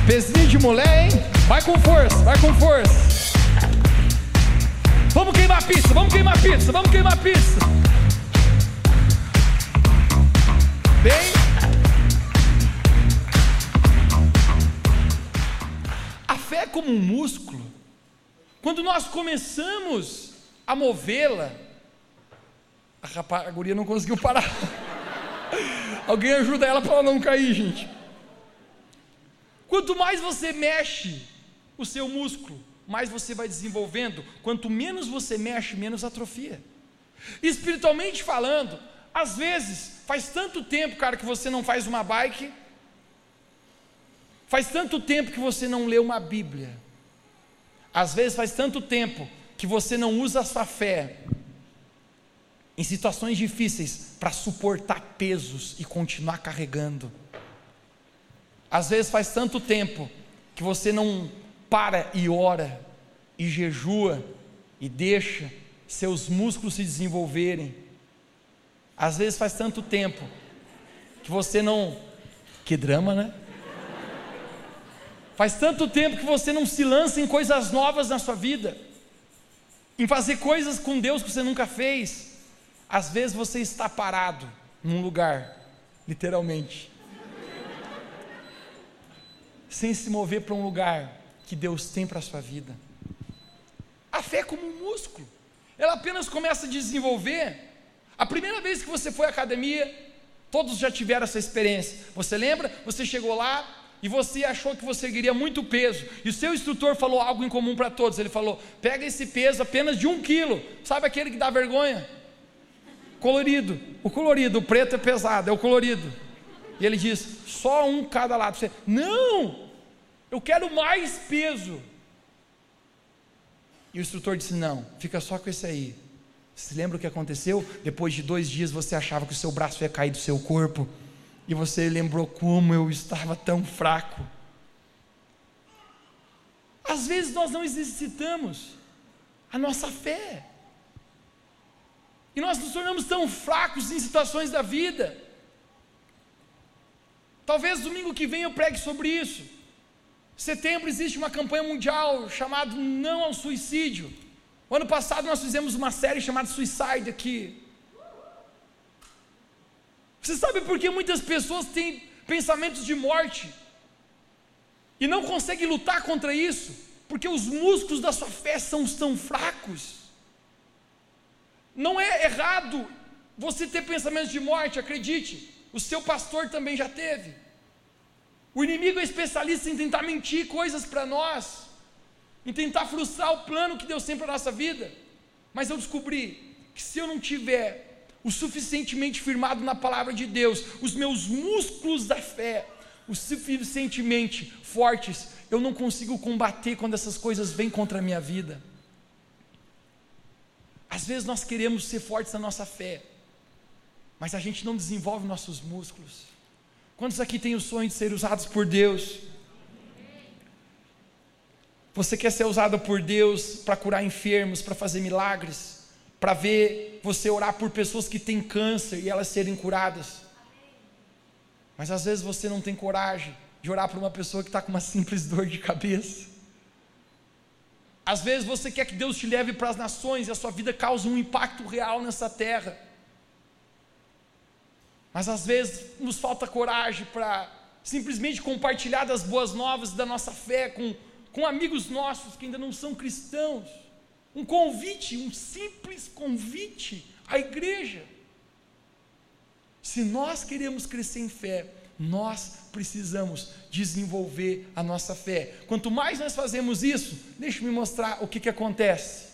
Pezinho de mulher, hein? Vai com força, vai com força. Vamos queimar pizza, vamos queimar pizza, vamos queimar pizza. Bem. A fé é como um músculo. Quando nós começamos a movê-la, a, rapaz, a guria não conseguiu parar. Alguém ajuda ela para ela não cair, gente. Quanto mais você mexe, o seu músculo, mais você vai desenvolvendo. Quanto menos você mexe, menos atrofia. Espiritualmente falando, às vezes, faz tanto tempo, cara, que você não faz uma bike, faz tanto tempo que você não lê uma Bíblia, às vezes faz tanto tempo que você não usa a sua fé em situações difíceis para suportar pesos e continuar carregando. Às vezes faz tanto tempo que você não para e ora e jejua e deixa seus músculos se desenvolverem. Às vezes faz tanto tempo que você não. Que drama, né? Faz tanto tempo que você não se lança em coisas novas na sua vida, em fazer coisas com Deus que você nunca fez. Às vezes você está parado num lugar, literalmente, sem se mover para um lugar que Deus tem para a sua vida. A fé é como um músculo, ela apenas começa a desenvolver. A primeira vez que você foi à academia, todos já tiveram essa experiência. Você lembra? Você chegou lá e você achou que você queria muito peso, e o seu instrutor falou algo em comum para todos. Ele falou: pega esse peso apenas de um quilo, sabe aquele que dá vergonha? Colorido, o colorido, o preto é pesado, é o colorido. E ele diz: só um cada lado. Você, não, eu quero mais peso. E o instrutor disse: Não, fica só com esse aí. Você lembra o que aconteceu? Depois de dois dias você achava que o seu braço ia cair do seu corpo. E você lembrou como eu estava tão fraco. Às vezes nós não exercitamos a nossa fé. E nós nos tornamos tão fracos em situações da vida. Talvez domingo que vem eu pregue sobre isso. Setembro existe uma campanha mundial chamada Não ao Suicídio. O ano passado nós fizemos uma série chamada Suicide aqui. Você sabe por que muitas pessoas têm pensamentos de morte e não conseguem lutar contra isso? Porque os músculos da sua fé são tão fracos. Não é errado você ter pensamentos de morte, acredite. O seu pastor também já teve. O inimigo é especialista em tentar mentir coisas para nós, em tentar frustrar o plano que Deus tem para a nossa vida. Mas eu descobri que se eu não tiver o suficientemente firmado na palavra de Deus, os meus músculos da fé, o suficientemente fortes, eu não consigo combater quando essas coisas vêm contra a minha vida. Às vezes nós queremos ser fortes na nossa fé, mas a gente não desenvolve nossos músculos. Quantos aqui têm o sonho de ser usados por Deus? Você quer ser usado por Deus para curar enfermos, para fazer milagres, para ver você orar por pessoas que têm câncer e elas serem curadas. Mas às vezes você não tem coragem de orar por uma pessoa que está com uma simples dor de cabeça. Às vezes você quer que Deus te leve para as nações e a sua vida cause um impacto real nessa terra. Mas às vezes nos falta coragem para simplesmente compartilhar das boas novas da nossa fé com, com amigos nossos que ainda não são cristãos. Um convite, um simples convite à igreja. Se nós queremos crescer em fé, nós precisamos desenvolver a nossa fé. Quanto mais nós fazemos isso, deixa eu me mostrar o que, que acontece.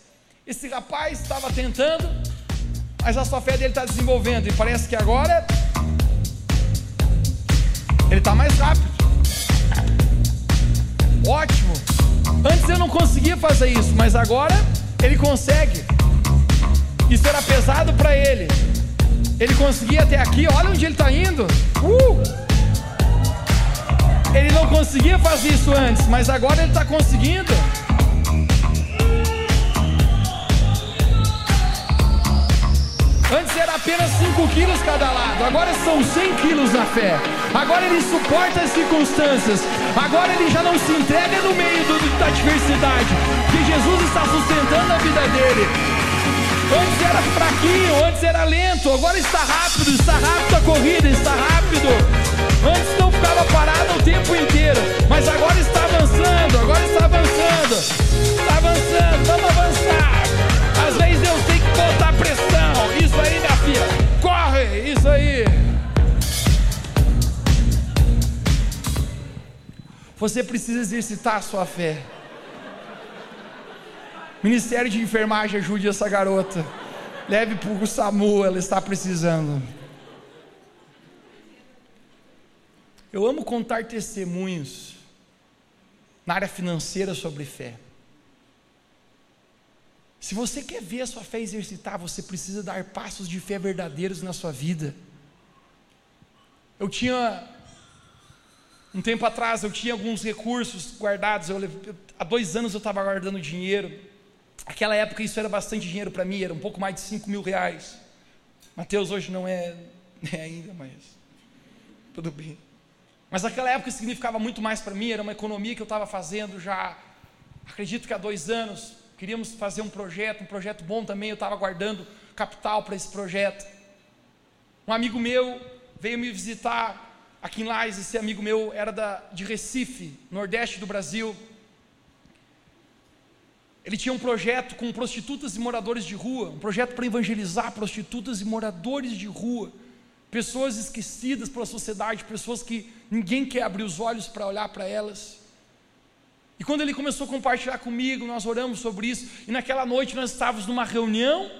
Esse rapaz estava tentando, mas a sua fé dele está desenvolvendo, e parece que agora ele está mais rápido. Ótimo. Antes eu não conseguia fazer isso, mas agora ele consegue. Isso era pesado para ele. Ele conseguia até aqui, olha onde ele está indo. Uh! Ele não conseguia fazer isso antes, mas agora ele está conseguindo. Antes era apenas 5 quilos cada lado, agora são 100 quilos na fé. Agora ele suporta as circunstâncias. Agora ele já não se entrega no meio do, da adversidade, porque Jesus está sustentando a vida dele. Antes era fraquinho, antes era lento, agora está rápido, está rápido a corrida, está rápido. Antes não ficava parado o tempo inteiro, mas agora está avançando, agora está avançando, está avançando, vamos avançar. Às vezes Deus tem que botar pressão. Isso aí. Você precisa exercitar a sua fé. Ministério de Enfermagem, ajude essa garota. Leve para o SAMU, ela está precisando. Eu amo contar testemunhos na área financeira sobre fé. Se você quer ver a sua fé exercitar, você precisa dar passos de fé verdadeiros na sua vida. Eu tinha, um tempo atrás, eu tinha alguns recursos guardados. Eu, há dois anos eu estava guardando dinheiro. Naquela época isso era bastante dinheiro para mim, era um pouco mais de 5 mil reais. Mateus hoje não é, é ainda, mas tudo bem. Mas naquela época significava muito mais para mim, era uma economia que eu estava fazendo já, acredito que há dois anos. Queríamos fazer um projeto, um projeto bom também, eu estava guardando capital para esse projeto. Um amigo meu veio me visitar aqui em Lais, esse amigo meu era da, de Recife, nordeste do Brasil. Ele tinha um projeto com prostitutas e moradores de rua, um projeto para evangelizar prostitutas e moradores de rua, pessoas esquecidas pela sociedade, pessoas que ninguém quer abrir os olhos para olhar para elas. E quando ele começou a compartilhar comigo, nós oramos sobre isso, e naquela noite nós estávamos numa reunião,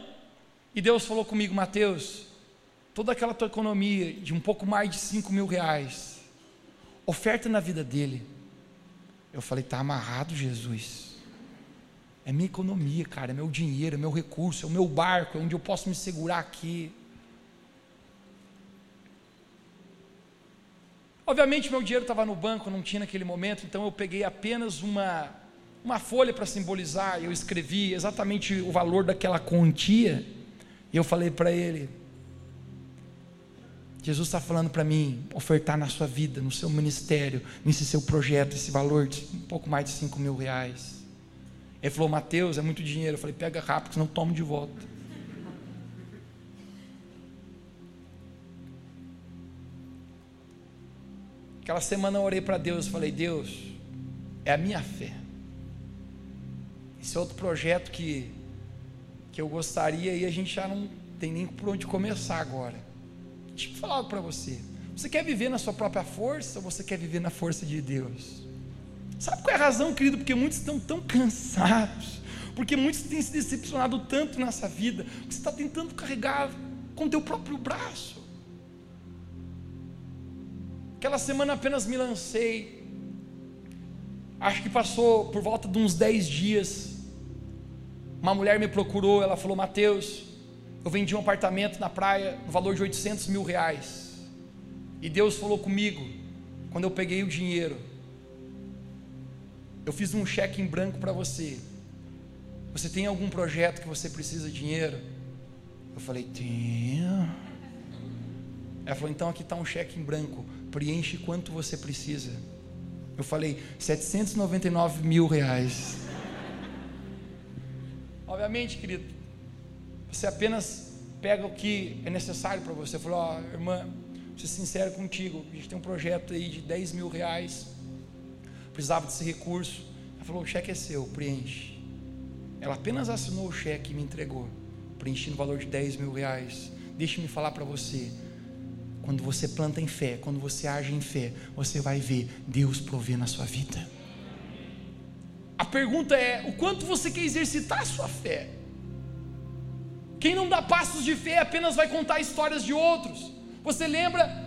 e Deus falou comigo, Mateus, toda aquela tua economia de um pouco mais de 5 mil reais, oferta na vida dele. Eu falei, está amarrado, Jesus. É minha economia, cara, é meu dinheiro, é meu recurso, é o meu barco, é onde eu posso me segurar aqui. Obviamente, meu dinheiro estava no banco, não tinha naquele momento, então eu peguei apenas uma, uma folha para simbolizar, eu escrevi exatamente o valor daquela quantia, e eu falei para ele: Jesus está falando para mim ofertar na sua vida, no seu ministério, nesse seu projeto, esse valor de um pouco mais de 5 mil reais. Ele falou, Mateus, é muito dinheiro. Eu falei, pega rápido, senão tomo de volta. Aquela semana eu orei para Deus, falei, Deus, é a minha fé. Esse é outro projeto que, que eu gostaria e a gente já não tem nem por onde começar agora. Deixa eu falar para você. Você quer viver na sua própria força ou você quer viver na força de Deus? Sabe qual é a razão, querido? Porque muitos estão tão cansados, porque muitos têm se decepcionado tanto nessa vida, que você está tentando carregar com teu próprio braço. Aquela semana apenas me lancei, acho que passou por volta de uns 10 dias. Uma mulher me procurou, ela falou: Mateus, eu vendi um apartamento na praia no valor de 800 mil reais. E Deus falou comigo, quando eu peguei o dinheiro, eu fiz um cheque em branco para você. Você tem algum projeto que você precisa de dinheiro? Eu falei, tenho. Ela falou, então aqui está um cheque em branco. Preenche quanto você precisa. Eu falei, 799 mil reais. Obviamente, querido, você apenas pega o que é necessário para você. Falou, ó, oh, irmã, vou ser sincero contigo, a gente tem um projeto aí de 10 mil reais precisava desse recurso. Ela falou: o cheque é seu, preenche. Ela apenas assinou o cheque e me entregou. Preenchi no valor de 10 mil reais. Deixe-me falar para você. Quando você planta em fé, quando você age em fé, você vai ver Deus prover na sua vida. A pergunta é: o quanto você quer exercitar a sua fé? Quem não dá passos de fé apenas vai contar histórias de outros. Você lembra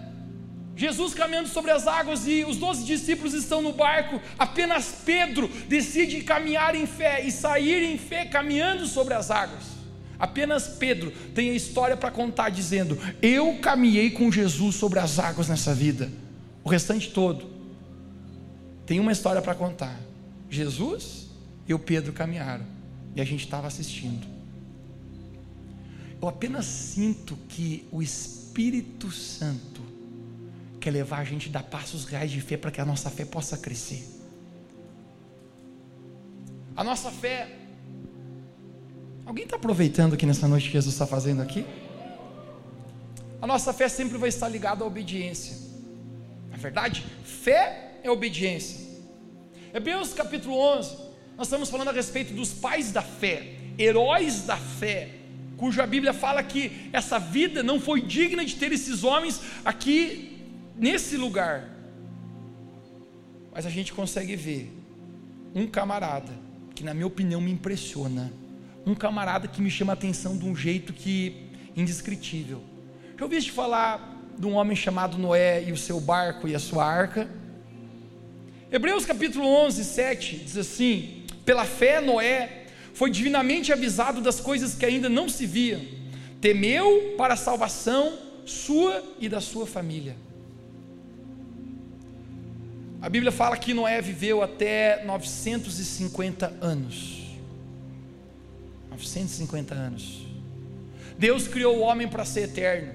Jesus caminhando sobre as águas e os doze discípulos estão no barco, apenas Pedro decide caminhar em fé e sair em fé caminhando sobre as águas. Apenas Pedro tem a história para contar, dizendo: Eu caminhei com Jesus sobre as águas nessa vida. O restante todo tem uma história para contar. Jesus e o Pedro caminharam e a gente estava assistindo. Eu apenas sinto que o Espírito Santo quer levar a gente a dar passos reais de fé para que a nossa fé possa crescer. A nossa fé. Alguém está aproveitando aqui nessa noite que Jesus está fazendo aqui? A nossa fé sempre vai estar ligada à obediência. Na é verdade, fé é obediência. Hebreus capítulo 11, nós estamos falando a respeito dos pais da fé, heróis da fé, cuja Bíblia fala que essa vida não foi digna de ter esses homens aqui nesse lugar. Mas a gente consegue ver um camarada que, na minha opinião, me impressiona. Um camarada que me chama a atenção de um jeito que indescritível. Já ouviste falar de um homem chamado Noé e o seu barco e a sua arca? Hebreus capítulo 11, 7 diz assim: Pela fé, Noé foi divinamente avisado das coisas que ainda não se viam, temeu para a salvação sua e da sua família. A Bíblia fala que Noé viveu até 950 anos. 950 anos. Deus criou o homem para ser eterno.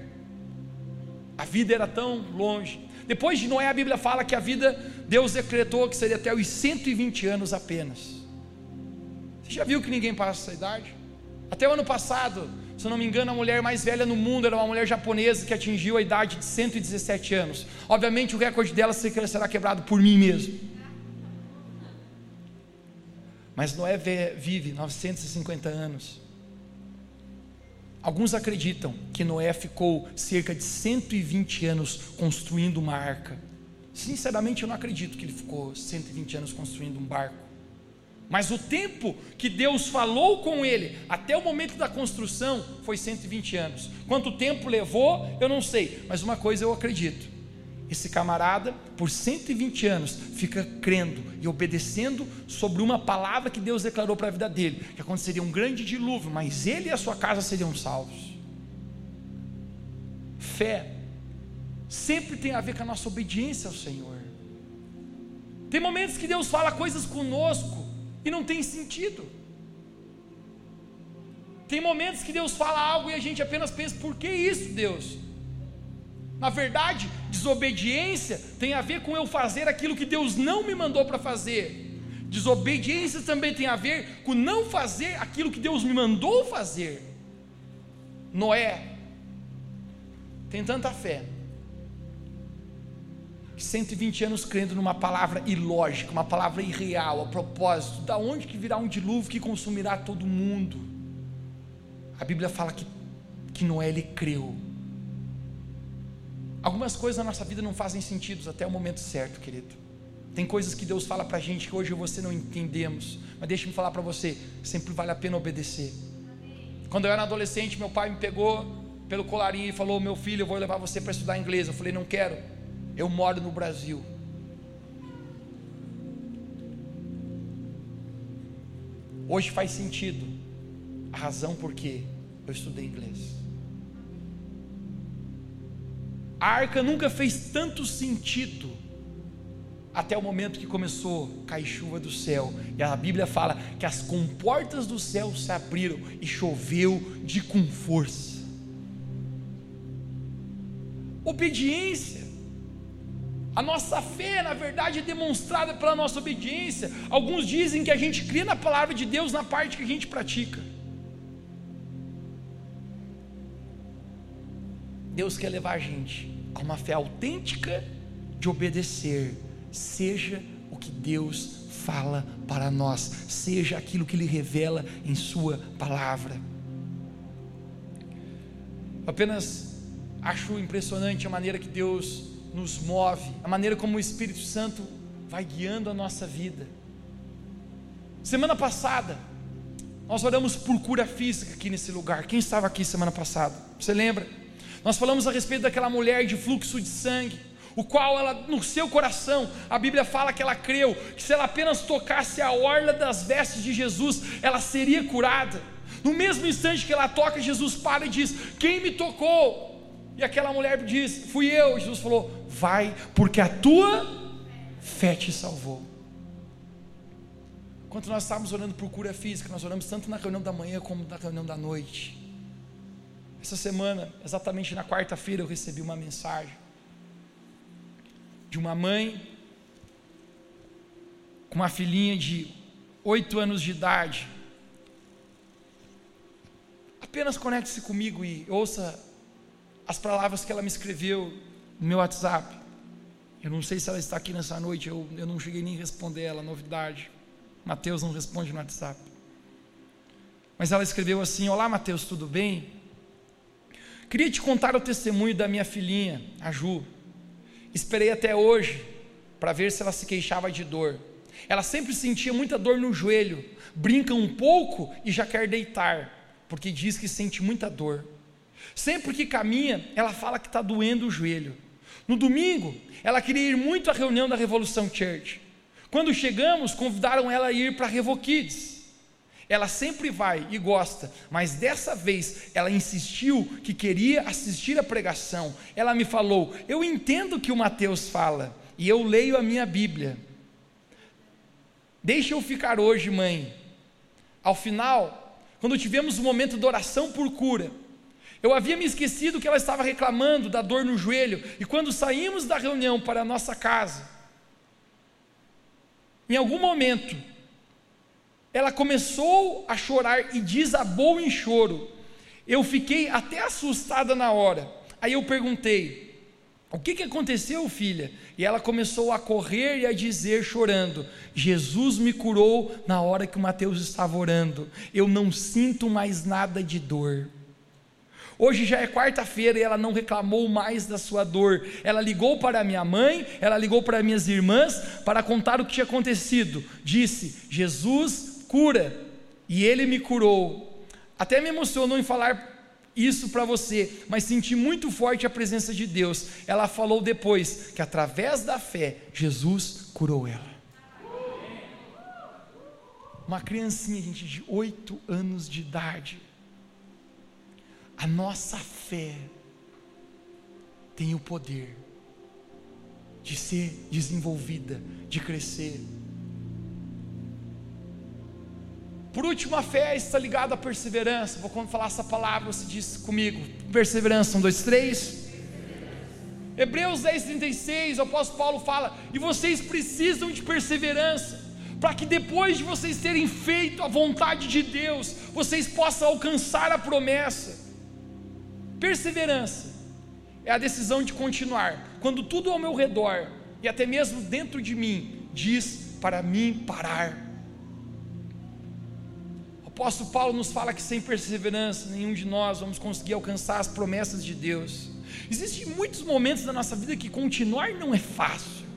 A vida era tão longe. Depois de Noé, a Bíblia fala que a vida, Deus decretou que seria até os 120 anos apenas. Você já viu que ninguém passa essa idade? Até o ano passado, se eu não me engano, a mulher mais velha no mundo era uma mulher japonesa que atingiu a idade de 117 anos. Obviamente, o recorde dela será quebrado por mim mesmo. Mas Noé vive 950 anos. Alguns acreditam que Noé ficou cerca de 120 anos construindo uma arca. Sinceramente, eu não acredito que ele ficou 120 anos construindo um barco. Mas o tempo que Deus falou com ele até o momento da construção foi 120 anos. Quanto tempo levou, eu não sei, mas uma coisa eu acredito. Esse camarada, por 120 anos, fica crendo e obedecendo sobre uma palavra que Deus declarou para a vida dele: que aconteceria um grande dilúvio, mas ele e a sua casa seriam salvos. Fé sempre tem a ver com a nossa obediência ao Senhor. Tem momentos que Deus fala coisas conosco e não tem sentido. Tem momentos que Deus fala algo e a gente apenas pensa: por que isso, Deus? Na verdade, desobediência tem a ver com eu fazer aquilo que Deus não me mandou para fazer. Desobediência também tem a ver com não fazer aquilo que Deus me mandou fazer. Noé tem tanta fé 120 anos crendo numa palavra ilógica, uma palavra irreal, a propósito, da onde que virá um dilúvio que consumirá todo mundo? A Bíblia fala que, que Noé ele creu. Algumas coisas na nossa vida não fazem sentido até o momento certo, querido. Tem coisas que Deus fala para a gente que hoje você não entendemos, mas deixa-me falar para você, sempre vale a pena obedecer. Quando eu era adolescente, meu pai me pegou pelo colarinho e falou: Meu filho, eu vou levar você para estudar inglês. Eu falei: Não quero eu moro no Brasil. Hoje faz sentido a razão por que eu estudei inglês. A arca nunca fez tanto sentido até o momento que começou a cair chuva do céu. E a Bíblia fala que as comportas do céu se abriram e choveu de com força. Obediência a nossa fé, na verdade, é demonstrada pela nossa obediência. Alguns dizem que a gente crê na palavra de Deus na parte que a gente pratica. Deus quer levar a gente a uma fé autêntica de obedecer, seja o que Deus fala para nós, seja aquilo que Ele revela em Sua palavra. Apenas acho impressionante a maneira que Deus nos move, a maneira como o Espírito Santo vai guiando a nossa vida. Semana passada, nós oramos por cura física aqui nesse lugar. Quem estava aqui semana passada? Você lembra? Nós falamos a respeito daquela mulher de fluxo de sangue, o qual ela, no seu coração, a Bíblia fala que ela creu que se ela apenas tocasse a orla das vestes de Jesus, ela seria curada. No mesmo instante que ela toca, Jesus para e diz: Quem me tocou? E aquela mulher diz: Fui eu. Jesus falou: Vai, porque a tua fé te salvou. Enquanto nós estávamos orando por cura física, nós oramos tanto na reunião da manhã como na reunião da noite. Essa semana, exatamente na quarta-feira, eu recebi uma mensagem de uma mãe com uma filhinha de oito anos de idade. Apenas conecte-se comigo e ouça as palavras que ela me escreveu no meu WhatsApp. Eu não sei se ela está aqui nessa noite, eu, eu não cheguei nem a responder ela, novidade. Mateus não responde no WhatsApp. Mas ela escreveu assim: Olá, Mateus, tudo bem? Queria te contar o testemunho da minha filhinha, a Ju. Esperei até hoje para ver se ela se queixava de dor. Ela sempre sentia muita dor no joelho, brinca um pouco e já quer deitar, porque diz que sente muita dor. Sempre que caminha, ela fala que está doendo o joelho. No domingo, ela queria ir muito à reunião da Revolução Church. Quando chegamos, convidaram ela a ir para a Revo Kids. Ela sempre vai e gosta, mas dessa vez ela insistiu que queria assistir a pregação. Ela me falou: Eu entendo o que o Mateus fala e eu leio a minha Bíblia. Deixa eu ficar hoje, mãe. Ao final, quando tivemos o um momento de oração por cura, eu havia me esquecido que ela estava reclamando da dor no joelho, e quando saímos da reunião para a nossa casa, em algum momento, ela começou a chorar e desabou em choro. Eu fiquei até assustada na hora. Aí eu perguntei: O que, que aconteceu, filha? E ela começou a correr e a dizer, chorando: Jesus me curou na hora que o Mateus estava orando. Eu não sinto mais nada de dor. Hoje já é quarta-feira e ela não reclamou mais da sua dor. Ela ligou para minha mãe, ela ligou para minhas irmãs para contar o que tinha acontecido. Disse: Jesus cura, e ele me curou. Até me emocionou em falar isso para você, mas senti muito forte a presença de Deus. Ela falou depois que através da fé, Jesus curou ela. Uma criancinha, gente, de oito anos de idade a nossa fé tem o poder de ser desenvolvida, de crescer. Por último, a fé está ligada à perseverança. Vou falar essa palavra, você diz comigo. Perseverança, um, dois, três. Hebreus 10, 36, o apóstolo Paulo fala: e vocês precisam de perseverança, para que depois de vocês terem feito a vontade de Deus, vocês possam alcançar a promessa. Perseverança é a decisão de continuar, quando tudo ao meu redor e até mesmo dentro de mim diz para mim parar. Apóstolo Paulo nos fala que sem perseverança nenhum de nós vamos conseguir alcançar as promessas de Deus. Existem muitos momentos da nossa vida que continuar não é fácil.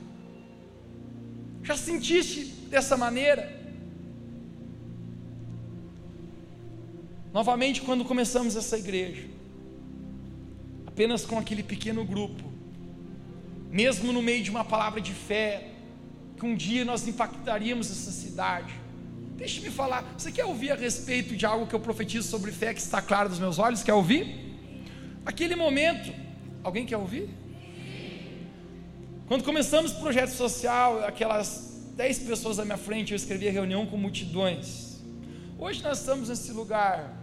Já sentiste dessa maneira? Novamente, quando começamos essa igreja, apenas com aquele pequeno grupo, mesmo no meio de uma palavra de fé, que um dia nós impactaríamos essa cidade. Deixe-me falar, você quer ouvir a respeito de algo que eu profetizo sobre fé que está claro dos meus olhos? Quer ouvir? Aquele momento, alguém quer ouvir? Quando começamos o projeto social, aquelas dez pessoas à minha frente, eu escrevi a reunião com multidões. Hoje nós estamos nesse lugar,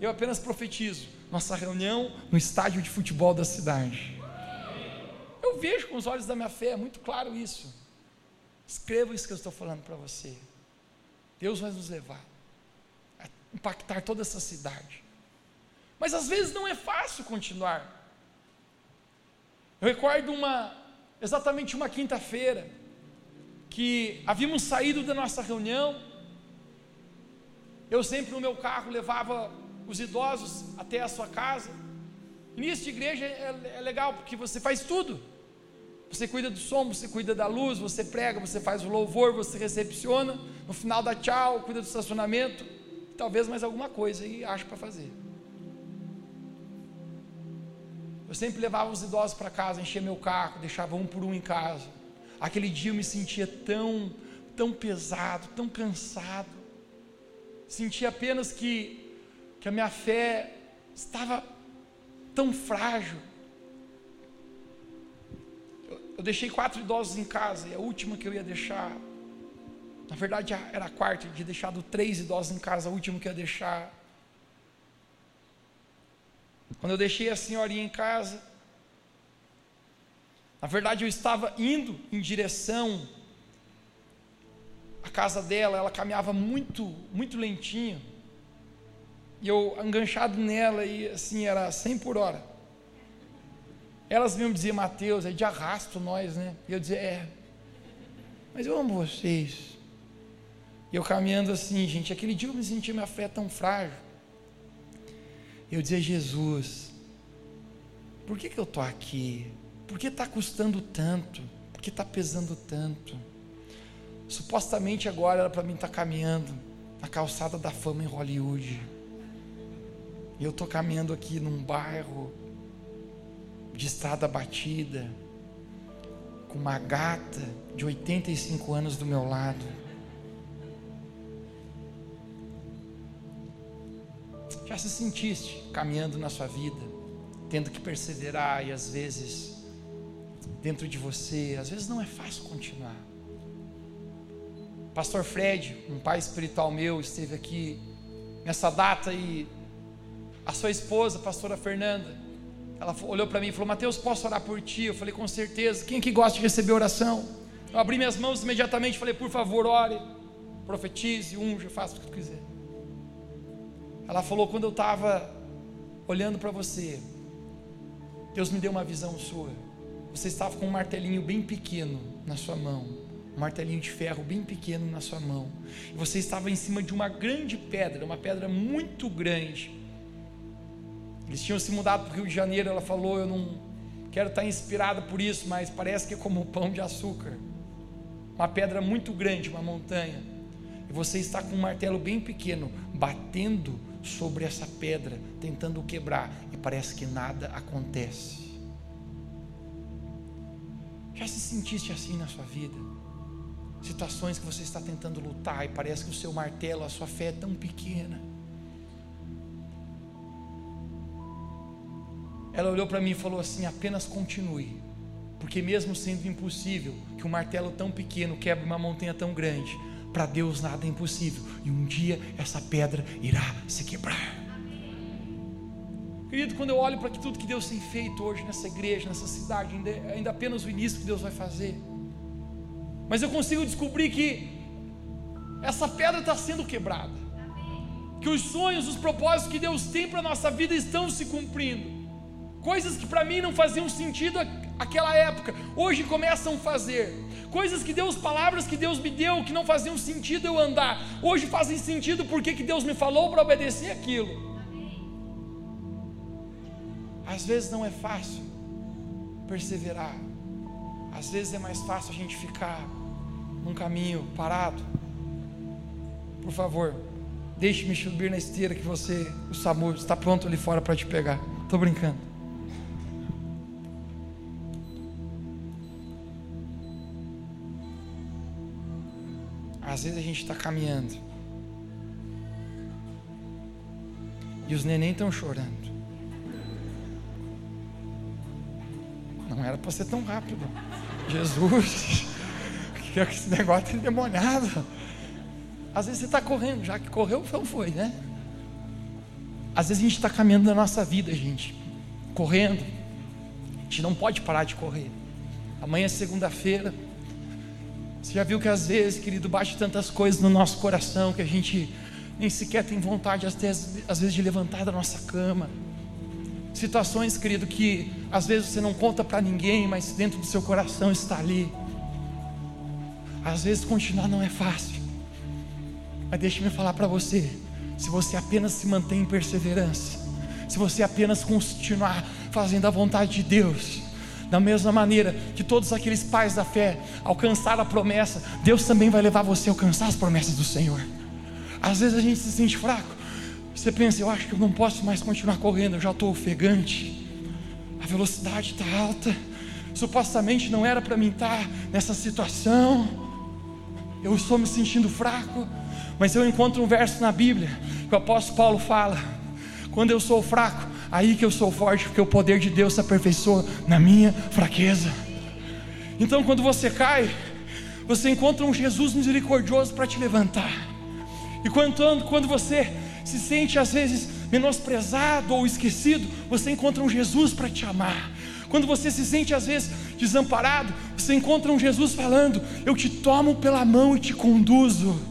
eu apenas profetizo nossa reunião no estádio de futebol da cidade. Eu vejo com os olhos da minha fé, é muito claro isso. Escreva isso que eu estou falando para você. Deus vai nos levar a impactar toda essa cidade. Mas às vezes não é fácil continuar. Eu recordo uma, exatamente uma quinta-feira, que havíamos saído da nossa reunião. Eu sempre no meu carro levava os idosos até a sua casa. Início de igreja é, é legal porque você faz tudo. Você cuida do som, você cuida da luz, você prega, você faz o louvor, você recepciona. No final dá tchau, cuida do estacionamento. Talvez mais alguma coisa aí acho para fazer. Eu sempre levava os idosos para casa, enchia meu carro, deixava um por um em casa. Aquele dia eu me sentia tão, tão pesado, tão cansado. Sentia apenas que que a minha fé estava tão frágil. Eu, eu deixei quatro idosos em casa e a última que eu ia deixar, na verdade era a quarta, eu tinha deixado três idosos em casa, a última que ia deixar. Quando eu deixei a senhorinha em casa, na verdade eu estava indo em direção à casa dela, ela caminhava muito, muito lentinho e eu enganchado nela e assim, era 100 por hora. Elas mesmo diziam, Mateus, é de arrasto nós, né? E eu dizia, é, mas eu amo vocês. E eu caminhando assim, gente, aquele dia eu me senti minha fé tão frágil. Eu dizia, Jesus, por que, que eu estou aqui? Por que está custando tanto? Por que está pesando tanto? Supostamente agora era para mim estar tá caminhando na calçada da fama em Hollywood. E eu estou caminhando aqui num bairro de estrada batida, com uma gata de 85 anos do meu lado. Já se sentiste caminhando na sua vida, tendo que perseverar e às vezes dentro de você, às vezes não é fácil continuar. Pastor Fred, um pai espiritual meu, esteve aqui nessa data e a sua esposa, a pastora Fernanda, ela olhou para mim e falou: Mateus, posso orar por ti? Eu falei: Com certeza. Quem que gosta de receber oração? Eu abri minhas mãos imediatamente falei: Por favor, ore, profetize, unja, faça o que tu quiser. Ela falou: Quando eu estava olhando para você, Deus me deu uma visão sua. Você estava com um martelinho bem pequeno na sua mão, um martelinho de ferro bem pequeno na sua mão. E você estava em cima de uma grande pedra, uma pedra muito grande. Eles tinham se mudado para o Rio de Janeiro. Ela falou: Eu não quero estar inspirada por isso, mas parece que é como pão de açúcar. Uma pedra muito grande, uma montanha. E você está com um martelo bem pequeno, batendo sobre essa pedra, tentando quebrar, e parece que nada acontece. Já se sentiste assim na sua vida? Situações que você está tentando lutar e parece que o seu martelo, a sua fé é tão pequena. Ela olhou para mim e falou assim: apenas continue, porque mesmo sendo impossível que um martelo tão pequeno quebre uma montanha tão grande, para Deus nada é impossível, e um dia essa pedra irá se quebrar. Querido, quando eu olho para tudo que Deus tem feito hoje nessa igreja, nessa cidade, ainda, ainda apenas o início que Deus vai fazer. Mas eu consigo descobrir que essa pedra está sendo quebrada. Que os sonhos, os propósitos que Deus tem para a nossa vida estão se cumprindo. Coisas que para mim não faziam sentido naquela época, hoje começam a fazer. Coisas que Deus, palavras que Deus me deu, que não faziam sentido eu andar, hoje fazem sentido porque que Deus me falou para obedecer aquilo. Às vezes não é fácil perseverar. Às vezes é mais fácil a gente ficar num caminho parado. Por favor, deixe-me subir na esteira que você, o SAMU, está pronto ali fora para te pegar. Estou brincando. Às vezes a gente está caminhando e os neném estão chorando. Não era para ser tão rápido. Jesus, que é esse negócio tem demoniado. Às vezes você está correndo, já que correu, não foi, né? Às vezes a gente está caminhando na nossa vida, gente, correndo. A gente não pode parar de correr. Amanhã é segunda-feira. Você já viu que às vezes, querido, bate tantas coisas no nosso coração que a gente nem sequer tem vontade, às vezes, às vezes de levantar da nossa cama. Situações, querido, que às vezes você não conta para ninguém, mas dentro do seu coração está ali. Às vezes continuar não é fácil. Mas deixe-me falar para você: se você apenas se mantém em perseverança, se você apenas continuar fazendo a vontade de Deus, da mesma maneira que todos aqueles pais da fé alcançaram a promessa, Deus também vai levar você a alcançar as promessas do Senhor. Às vezes a gente se sente fraco, você pensa, eu acho que eu não posso mais continuar correndo, eu já estou ofegante, a velocidade está alta, supostamente não era para mim estar nessa situação, eu estou me sentindo fraco, mas eu encontro um verso na Bíblia que o apóstolo Paulo fala: quando eu sou fraco, aí que eu sou forte, porque o poder de Deus se aperfeiçoa na minha fraqueza. Então, quando você cai, você encontra um Jesus misericordioso para te levantar. E quando, quando você se sente às vezes menosprezado ou esquecido, você encontra um Jesus para te amar. Quando você se sente às vezes desamparado, você encontra um Jesus falando: Eu te tomo pela mão e te conduzo.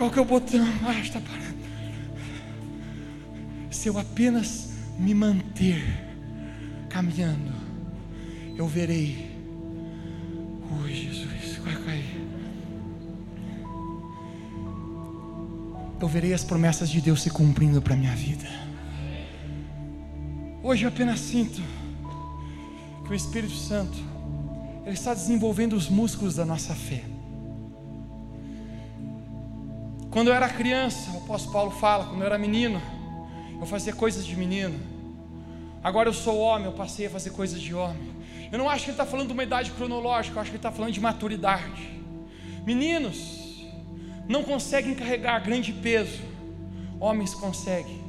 Qual que é o botão? Ah, está parando. Se eu apenas me manter caminhando, eu verei. Ui, Jesus, vai cair. eu verei as promessas de Deus se cumprindo para minha vida. Hoje eu apenas sinto que o Espírito Santo ele está desenvolvendo os músculos da nossa fé. Quando eu era criança, o apóstolo Paulo fala, quando eu era menino, eu fazia coisas de menino. Agora eu sou homem, eu passei a fazer coisas de homem. Eu não acho que ele está falando de uma idade cronológica, eu acho que ele está falando de maturidade. Meninos não conseguem carregar grande peso, homens conseguem.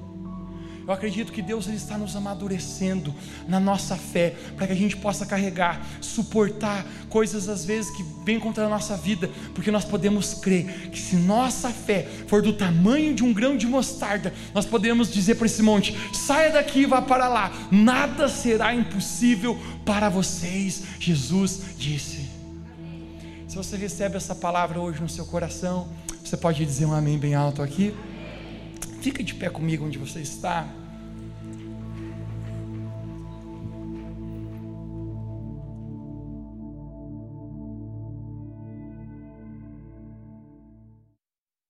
Eu acredito que Deus está nos amadurecendo na nossa fé, para que a gente possa carregar, suportar coisas às vezes que vêm contra a nossa vida, porque nós podemos crer que se nossa fé for do tamanho de um grão de mostarda, nós podemos dizer para esse monte: saia daqui e vá para lá, nada será impossível para vocês. Jesus disse. Se você recebe essa palavra hoje no seu coração, você pode dizer um amém bem alto aqui. Fica de pé comigo onde você está.